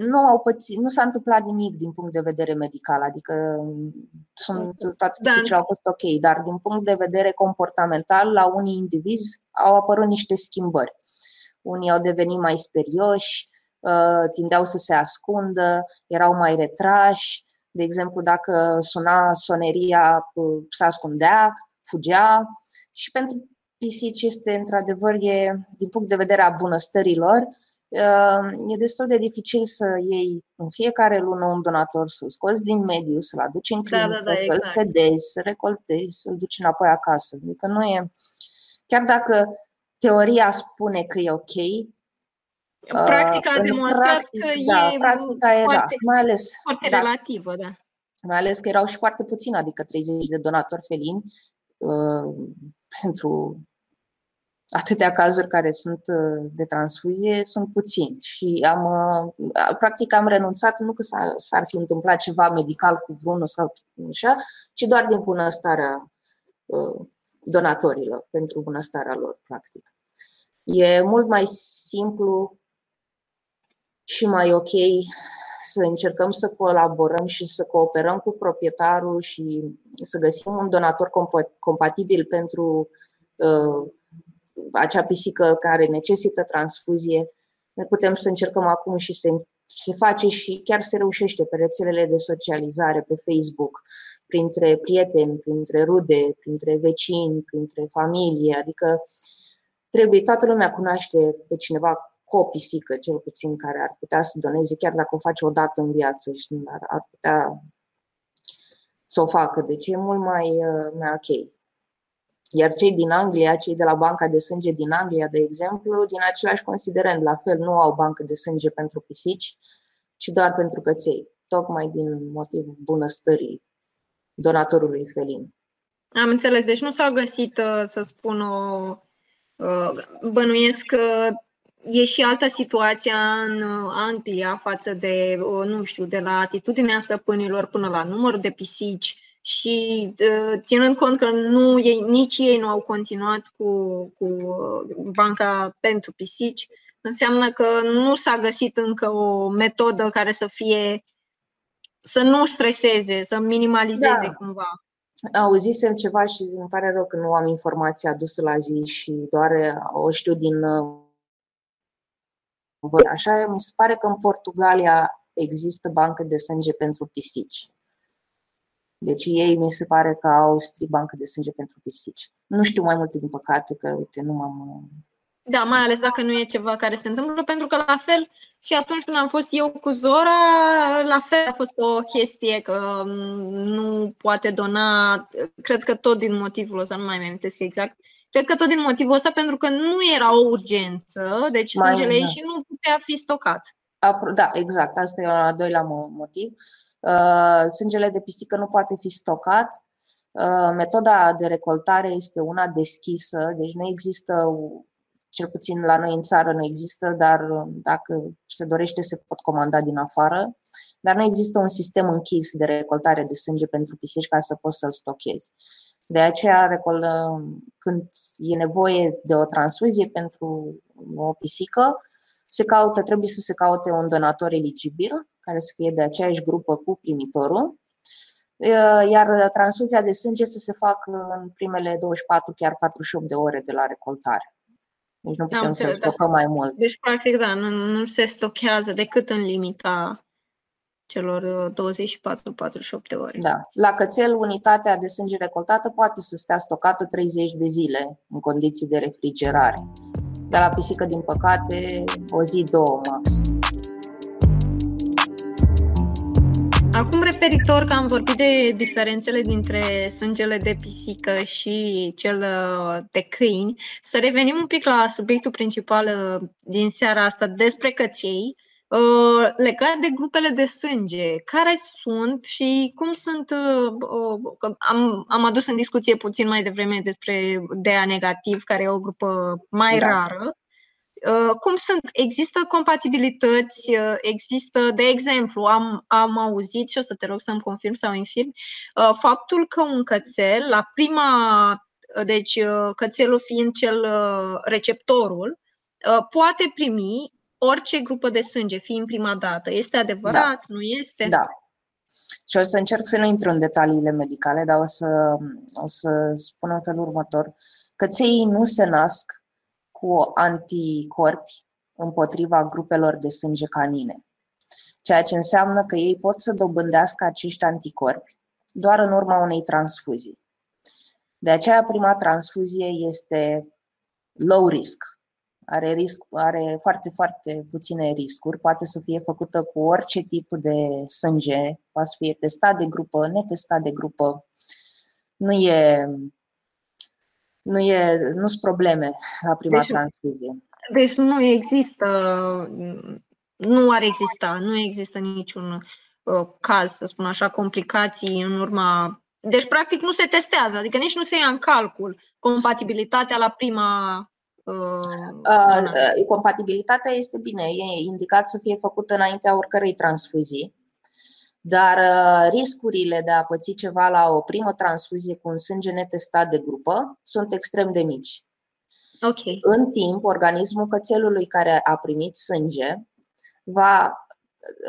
Nu, au pățit, nu s-a întâmplat nimic din punct de vedere medical, adică sunt, toate da. au fost ok, dar din punct de vedere comportamental, la unii indivizi au apărut niște schimbări. Unii au devenit mai sperioși, Uh, tindeau să se ascundă, erau mai retrași. De exemplu, dacă suna soneria, uh, se ascundea, fugea. Și pentru pisici este, într-adevăr, e, din punct de vedere a bunăstărilor, uh, e destul de dificil să iei în fiecare lună un donator, să-l scoți din mediu, să-l aduci în clinică, da, da, da, să-l exact. fedezi, să recoltezi, să-l duci înapoi acasă. Adică nu e... Chiar dacă teoria spune că e ok, Practica a demonstrat practic, că da, e practica e, foarte, da, mai ales, foarte da, relativă, da. Mai ales că erau și foarte puțini, adică 30 de donatori felini uh, pentru atâtea cazuri care sunt uh, de transfuzie sunt puțini și am, uh, practic am renunțat, nu că s-ar, s-ar fi întâmplat ceva medical cu vreunul sau așa, ci doar din bunăstarea uh, donatorilor, pentru bunăstarea lor, practic. E mult mai simplu și mai ok să încercăm să colaborăm și să cooperăm cu proprietarul și să găsim un donator comp- compatibil pentru uh, acea pisică care necesită transfuzie. Ne putem să încercăm acum și să se face și chiar se reușește pe rețelele de socializare, pe Facebook, printre prieteni, printre rude, printre vecini, printre familie, adică trebuie, toată lumea cunoaște pe cineva cu o pisică, cel puțin, care ar putea să doneze, chiar dacă o face o dată în viață și ar, ar putea să o facă. Deci e mult mai, uh, mai ok. Iar cei din Anglia, cei de la Banca de Sânge din Anglia, de exemplu, din același considerent, la fel, nu au bancă de sânge pentru pisici, ci doar pentru căței, tocmai din motivul bunăstării donatorului felin. Am înțeles. Deci nu s-au găsit, uh, să spun, o... Uh, bănuiesc că e și altă situație în uh, Anglia față de, nu știu, de la atitudinea stăpânilor până la numărul de pisici și ținând cont că nu, ei, nici ei nu au continuat cu, cu banca pentru pisici, înseamnă că nu s-a găsit încă o metodă care să fie să nu streseze, să minimalizeze da. cumva. Auzisem ceva și îmi pare rău că nu am informația adusă la zi și doar o știu din Așa, mi se pare că în Portugalia există bancă de sânge pentru pisici. Deci ei mi se pare că au strict bancă de sânge pentru pisici. Nu știu mai multe, din păcate, că uite, nu m-am da, mai ales dacă nu e ceva care se întâmplă, pentru că la fel și atunci când am fost eu cu Zora, la fel a fost o chestie că mm, nu poate dona, cred că tot din motivul ăsta, nu mai mi-amintesc exact, cred că tot din motivul ăsta pentru că nu era o urgență, deci mai sângele ei și nu putea fi stocat. Da, exact, asta e al doilea motiv. Uh, sângele de pisică nu poate fi stocat. Uh, metoda de recoltare este una deschisă, deci nu există cel puțin la noi în țară nu există, dar dacă se dorește se pot comanda din afară, dar nu există un sistem închis de recoltare de sânge pentru pisici ca să poți să-l stochezi. De aceea, când e nevoie de o transfuzie pentru o pisică, se caută, trebuie să se caute un donator eligibil, care să fie de aceeași grupă cu primitorul, iar transfuzia de sânge să se facă în primele 24, chiar 48 de ore de la recoltare. Deci nu putem să stocăm da. mai mult. Deci, practic, da, nu, nu se stochează decât în limita celor 24-48 uh, de ore. Da. La cățel, unitatea de sânge recoltată poate să stea stocată 30 de zile în condiții de refrigerare. Dar la pisică, din păcate, o zi, două maxim. Acum, referitor că am vorbit de diferențele dintre sângele de pisică și cel uh, de câini, să revenim un pic la subiectul principal uh, din seara asta despre căței, uh, legat de grupele de sânge. Care sunt și cum sunt. Am, am adus în discuție puțin mai devreme despre DA negativ, care e o grupă mai da. rară. Uh, cum sunt? Există compatibilități, uh, există, de exemplu, am, am auzit și o să te rog să-mi confirm sau infirm, uh, faptul că un cățel, la prima, deci cățelul fiind cel receptorul, poate primi orice grupă de sânge, fiind prima dată. Este adevărat? Da. Nu este? Da. Și o să încerc să nu intru în detaliile medicale, dar o să, o să spun în felul următor. Căței nu se nasc cu anticorpi împotriva grupelor de sânge canine, ceea ce înseamnă că ei pot să dobândească acești anticorpi doar în urma unei transfuzii. De aceea, prima transfuzie este low risk. Are, risc, are foarte, foarte puține riscuri. Poate să fie făcută cu orice tip de sânge, poate să fie testat de grupă, netestat de grupă. Nu e nu e, nu sunt probleme la prima deci, transfuzie. Deci nu există, nu ar exista, nu există niciun uh, caz, să spun așa, complicații în urma. Deci, practic, nu se testează, adică nici nu se ia în calcul compatibilitatea la prima Uh, uh, compatibilitatea este bine, e indicat să fie făcută înaintea oricărei transfuzii. Dar uh, riscurile de a păți ceva la o primă transfuzie cu un sânge netestat de grupă sunt extrem de mici. Okay. În timp, organismul cățelului care a primit sânge va,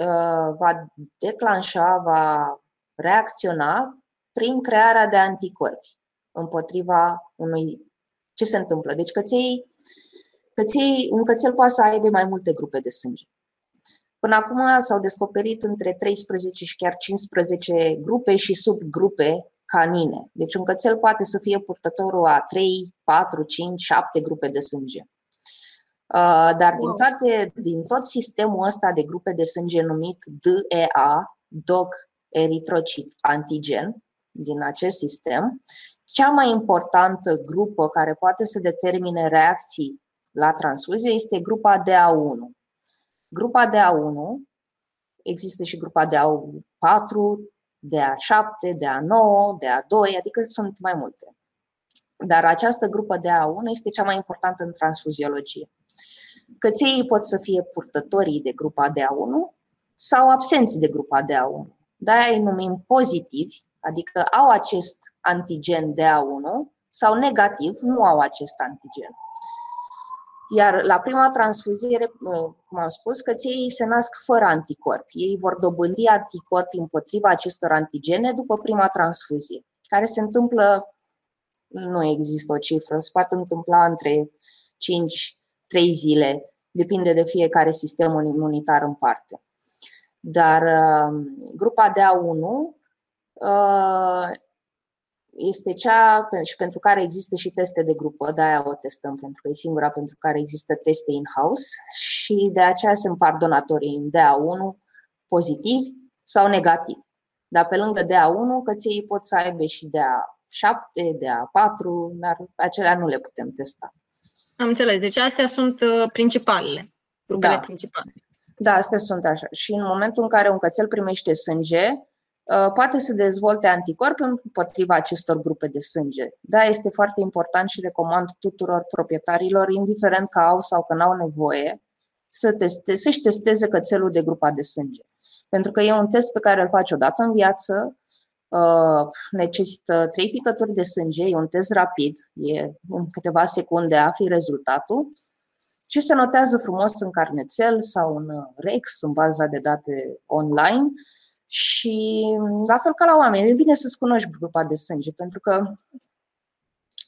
uh, va declanșa, va reacționa prin crearea de anticorpi împotriva unui. Ce se întâmplă? Deci, căței, căței, un cățel poate să aibă mai multe grupe de sânge. Până acum s-au descoperit între 13 și chiar 15 grupe și subgrupe canine. Deci un cățel poate să fie purtătorul a 3, 4, 5, 7 grupe de sânge. Uh, dar din, toate, din tot sistemul ăsta de grupe de sânge numit DEA, Dog Erythrocyte Antigen, din acest sistem. Cea mai importantă grupă care poate să determine reacții la transfuzie este grupa DA1. Grupa DA1, există și grupa DA4, DA7, DA9, DA2, adică sunt mai multe. Dar această grupă DA1 este cea mai importantă în transfuziologie. Căței pot să fie purtătorii de grupa DA1 sau absenți de grupa DA1. De-aia îi numim pozitivi, adică au acest antigen DA1 sau negativ, nu au acest antigen. Iar la prima transfuziere, cum am spus, căței se nasc fără anticorpi. Ei vor dobândi anticorpi împotriva acestor antigene după prima transfuzie, care se întâmplă, nu există o cifră, se poate întâmpla între 5 3 zile, depinde de fiecare sistem imunitar în parte. Dar uh, grupa DA1 uh, este cea și pentru care există și teste de grupă, de aia o testăm, pentru că e singura pentru care există teste in-house și de aceea se împart donatorii în DA1 pozitiv sau negativ. Dar pe lângă DA1, căței pot să aibă și DA7, DA4, dar acelea nu le putem testa. Am înțeles. Deci astea sunt uh, principalele, grupele da. principale. Da, astea sunt așa. Și în momentul în care un cățel primește sânge, uh, poate să dezvolte anticorpi împotriva acestor grupe de sânge. Da, este foarte important și recomand tuturor proprietarilor, indiferent că au sau că n-au nevoie, să teste, să-și testeze cățelul de grupa de sânge. Pentru că e un test pe care îl faci odată în viață, Uh, necesită trei picături de sânge, e un test rapid, e în câteva secunde afli rezultatul și se notează frumos în carnețel sau în REX, în baza de date online și la fel ca la oameni, e bine să-ți cunoști grupa de sânge, pentru că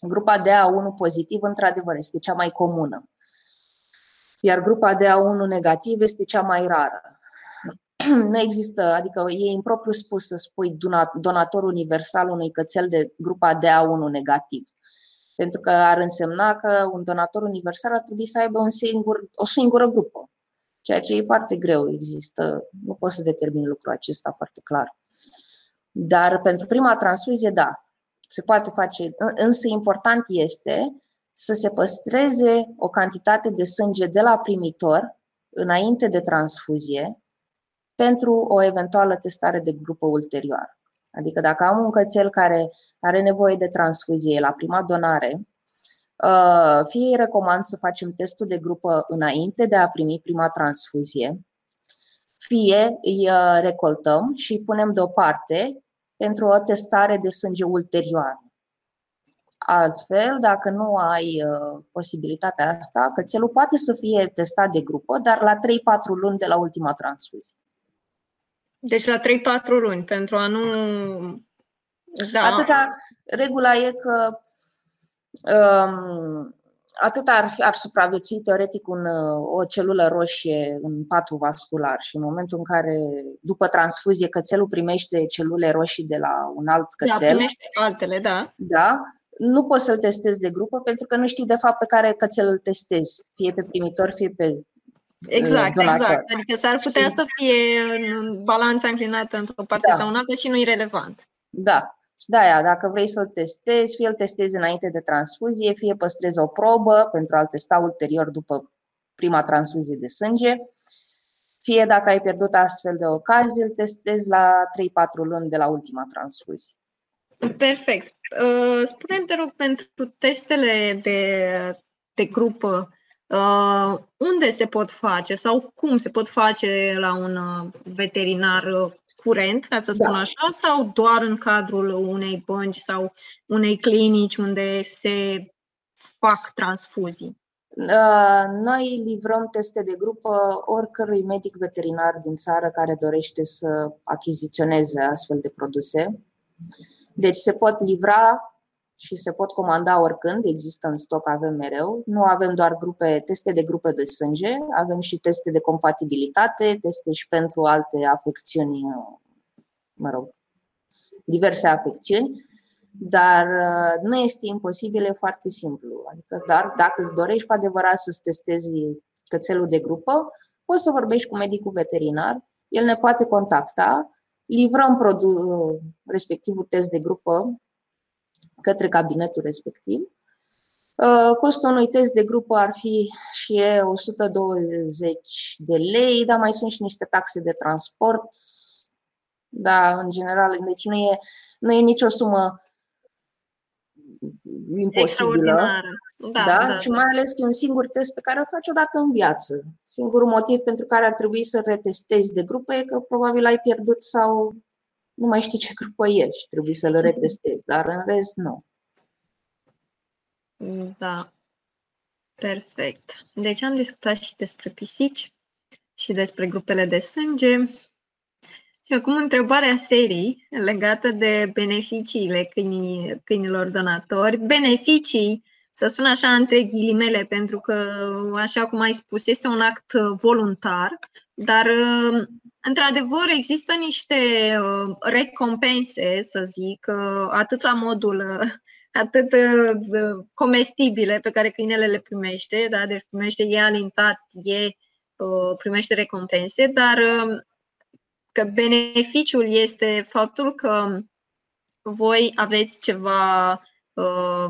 grupa de A1 pozitiv, într-adevăr, este cea mai comună. Iar grupa de A1 negativ este cea mai rară. nu există, adică e impropriu spus să spui donator universal unui cățel de grupa DA1 negativ. Pentru că ar însemna că un donator universal ar trebui să aibă un singur, o singură grupă. Ceea ce e foarte greu, există, nu pot să determin lucrul acesta foarte clar. Dar pentru prima transfuzie, da, se poate face, însă important este să se păstreze o cantitate de sânge de la primitor înainte de transfuzie, pentru o eventuală testare de grupă ulterioară. Adică dacă am un cățel care are nevoie de transfuzie la prima donare, uh, fie îi recomand să facem testul de grupă înainte de a primi prima transfuzie, fie îi uh, recoltăm și îi punem deoparte pentru o testare de sânge ulterioară. Altfel, dacă nu ai uh, posibilitatea asta, cățelul poate să fie testat de grupă, dar la 3-4 luni de la ultima transfuzie. Deci la 3-4 luni, pentru a nu... Da. Atâta, regula e că um, atât ar, ar supraviețui teoretic un, o celulă roșie în patul vascular și în momentul în care, după transfuzie, cățelul primește celule roșii de la un alt da, cățel. Da, primește altele, da. Da, nu poți să-l testezi de grupă pentru că nu știi de fapt pe care cățel îl testezi, fie pe primitor, fie pe Exact, exact. Adică s-ar putea să fie în balanța înclinată într-o parte da. sau în alta și nu e relevant. Da. Și de aia, dacă vrei să-l testezi, fie îl testezi înainte de transfuzie, fie păstrezi o probă pentru a-l testa ulterior după prima transfuzie de sânge, fie dacă ai pierdut astfel de ocazie, îl testezi la 3-4 luni de la ultima transfuzie. Perfect. Uh, spune-mi, te rog, pentru testele de, de grupă, Uh, unde se pot face sau cum se pot face la un uh, veterinar uh, curent, ca să spun da. așa, sau doar în cadrul unei bănci sau unei clinici unde se fac transfuzii? Noi livrăm teste de grupă oricărui medic veterinar din țară care dorește să achiziționeze astfel de produse. Deci se pot livra și se pot comanda oricând, există în stoc, avem mereu. Nu avem doar grupe, teste de grupe de sânge, avem și teste de compatibilitate, teste și pentru alte afecțiuni, mă rog, diverse afecțiuni, dar uh, nu este imposibil, e foarte simplu. Adică, dar dacă îți dorești cu adevărat să-ți testezi cățelul de grupă, poți să vorbești cu medicul veterinar, el ne poate contacta livrăm produ- respectivul test de grupă către cabinetul respectiv. Uh, costul unui test de grupă ar fi și e 120 de lei, dar mai sunt și niște taxe de transport. Da, în general, deci nu e, nu e nicio sumă imposibilă. Da, da, da, și mai ales că e un singur test pe care îl faci odată în viață. Singurul motiv pentru care ar trebui să retestezi de grupă e că probabil ai pierdut sau nu mai știi ce grupă e și trebuie să-l retestezi, dar în rest nu. Da. Perfect. Deci am discutat și despre pisici și despre grupele de sânge. Și acum întrebarea serii legată de beneficiile câinii, câinilor donatori. Beneficii, să spun așa, între ghilimele, pentru că, așa cum ai spus, este un act voluntar, dar, într-adevăr, există niște uh, recompense, să zic, uh, atât la modul atât uh, comestibile pe care câinele le primește, da? deci primește e alintat, e, primește recompense, dar că beneficiul este faptul că voi aveți ceva, uh,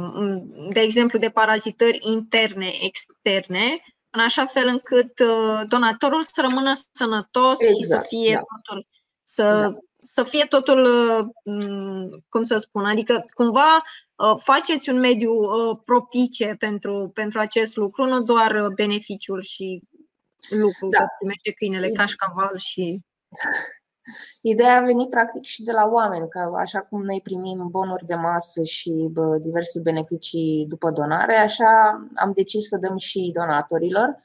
de exemplu, de parazitări interne, externe, în așa fel încât uh, donatorul să rămână sănătos exact, și să exact, fie da. totul, să, da. să fie totul, uh, cum să spun, adică cumva faceți un mediu propice pentru, pentru acest lucru, nu doar beneficiul și lucrul da. că primește câinele cașcaval și Ideea a venit practic și de la oameni, că așa cum noi primim bonuri de masă și bă, diverse beneficii după donare, așa am decis să dăm și donatorilor,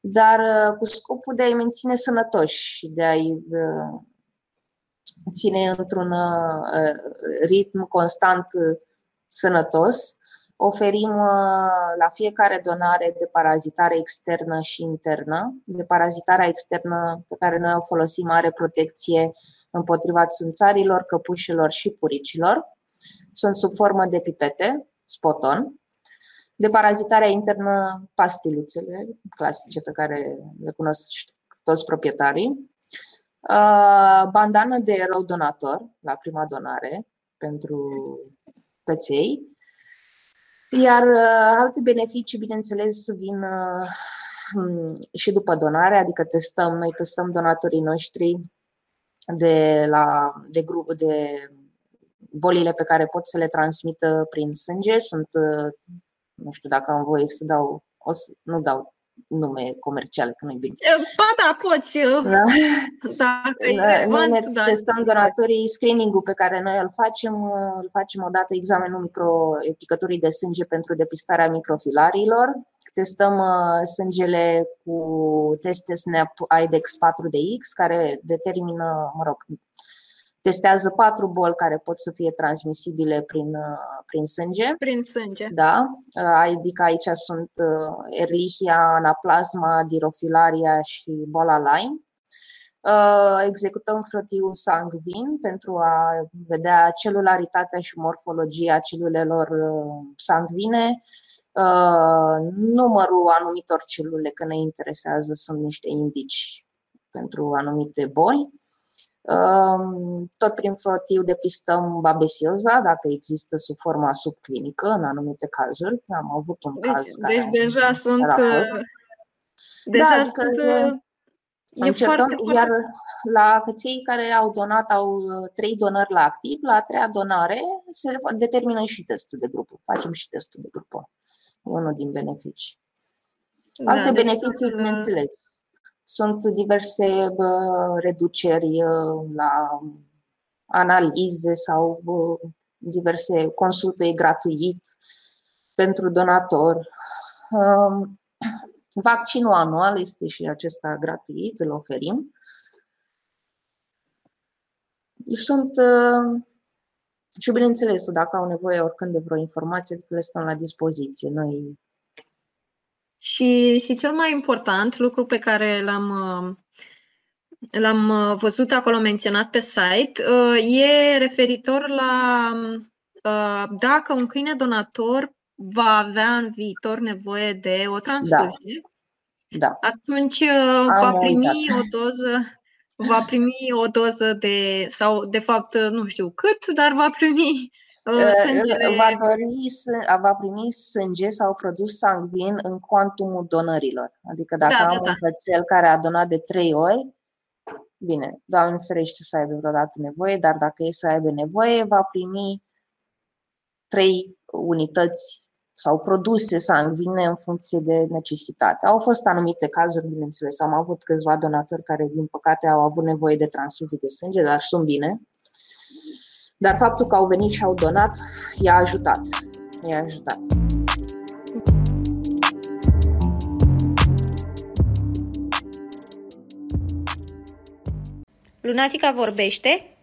dar uh, cu scopul de a-i menține sănătoși și de a-i uh, ține într-un uh, ritm constant sănătos Oferim uh, la fiecare donare de parazitare externă și internă. De parazitarea externă pe care noi o folosim are protecție împotriva țânțarilor, căpușilor și puricilor. Sunt sub formă de pipete, spoton. De parazitarea internă, pastiluțele clasice pe care le cunosc toți proprietarii. Uh, bandană de erou donator la prima donare pentru căței iar uh, alte beneficii, bineînțeles, vin uh, hmm, și după donare, adică testăm, noi testăm donatorii noștri de, la, de grup, de bolile pe care pot să le transmită prin sânge. Sunt, uh, nu știu dacă am voie să dau, o să, nu dau nume comerciale, că nu-i bine. Ba da, poți. Da? Dacă e relevant, noi ne da. testăm donatorii, screening-ul pe care noi îl facem, îl facem odată examenul micro, picăturii de sânge pentru depistarea microfilarilor. Testăm uh, sângele cu teste SNAP IDEX 4DX, care determină, mă rog, testează patru boli care pot să fie transmisibile prin, uh, prin sânge. Prin sânge. Da, uh, adică aici sunt uh, Erlichia, Anaplasma, Dirofilaria și boala Lyme. Executăm frătiul sangvin pentru a vedea celularitatea și morfologia celulelor sangvine, numărul anumitor celule, că ne interesează, sunt niște indici pentru anumite boli tot prin frotiu depistăm babesioza, dacă există sub forma subclinică, în anumite cazuri. Am avut un deci, caz deci care deja sunt... Uh, deja da, sunt... Uh, e încercăm, foarte, iar la căței care au donat, au uh, trei donări la activ, la a treia donare se determină și testul de grupă. Facem și testul de grupă. E unul din beneficii. Da, Alte deci, beneficii, bineînțeles sunt diverse reduceri la analize sau diverse consulte gratuit pentru donator. Vaccinul anual este și acesta gratuit, îl oferim. Sunt și bineînțeles, dacă au nevoie oricând de vreo informație, adică le stăm la dispoziție. Noi și, și cel mai important lucru pe care l-am, l-am văzut acolo menționat pe site uh, e referitor la uh, dacă un câine donator va avea în viitor nevoie de o transfuzie, da. Da. atunci uh, va primi o doză va primi o doză de, sau de fapt nu știu cât, dar va primi uh, sângele. Va, dori, va primi sânge sau produs sanguin în cuantumul donărilor. Adică dacă da, am da, un da. cățel care a donat de trei ori, bine, Doamne ferește să aibă vreodată nevoie, dar dacă e să aibă nevoie, va primi trei unități sau produse sanguine în funcție de necesitate. Au fost anumite cazuri, bineînțeles, am avut câțiva donatori care, din păcate, au avut nevoie de transfuzii de sânge, dar sunt bine. Dar faptul că au venit și au donat i-a ajutat. I-a ajutat. Lunatica vorbește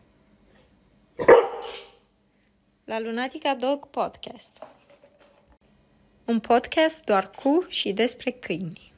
la Lunatica Dog Podcast. Un podcast doar cu și despre câini.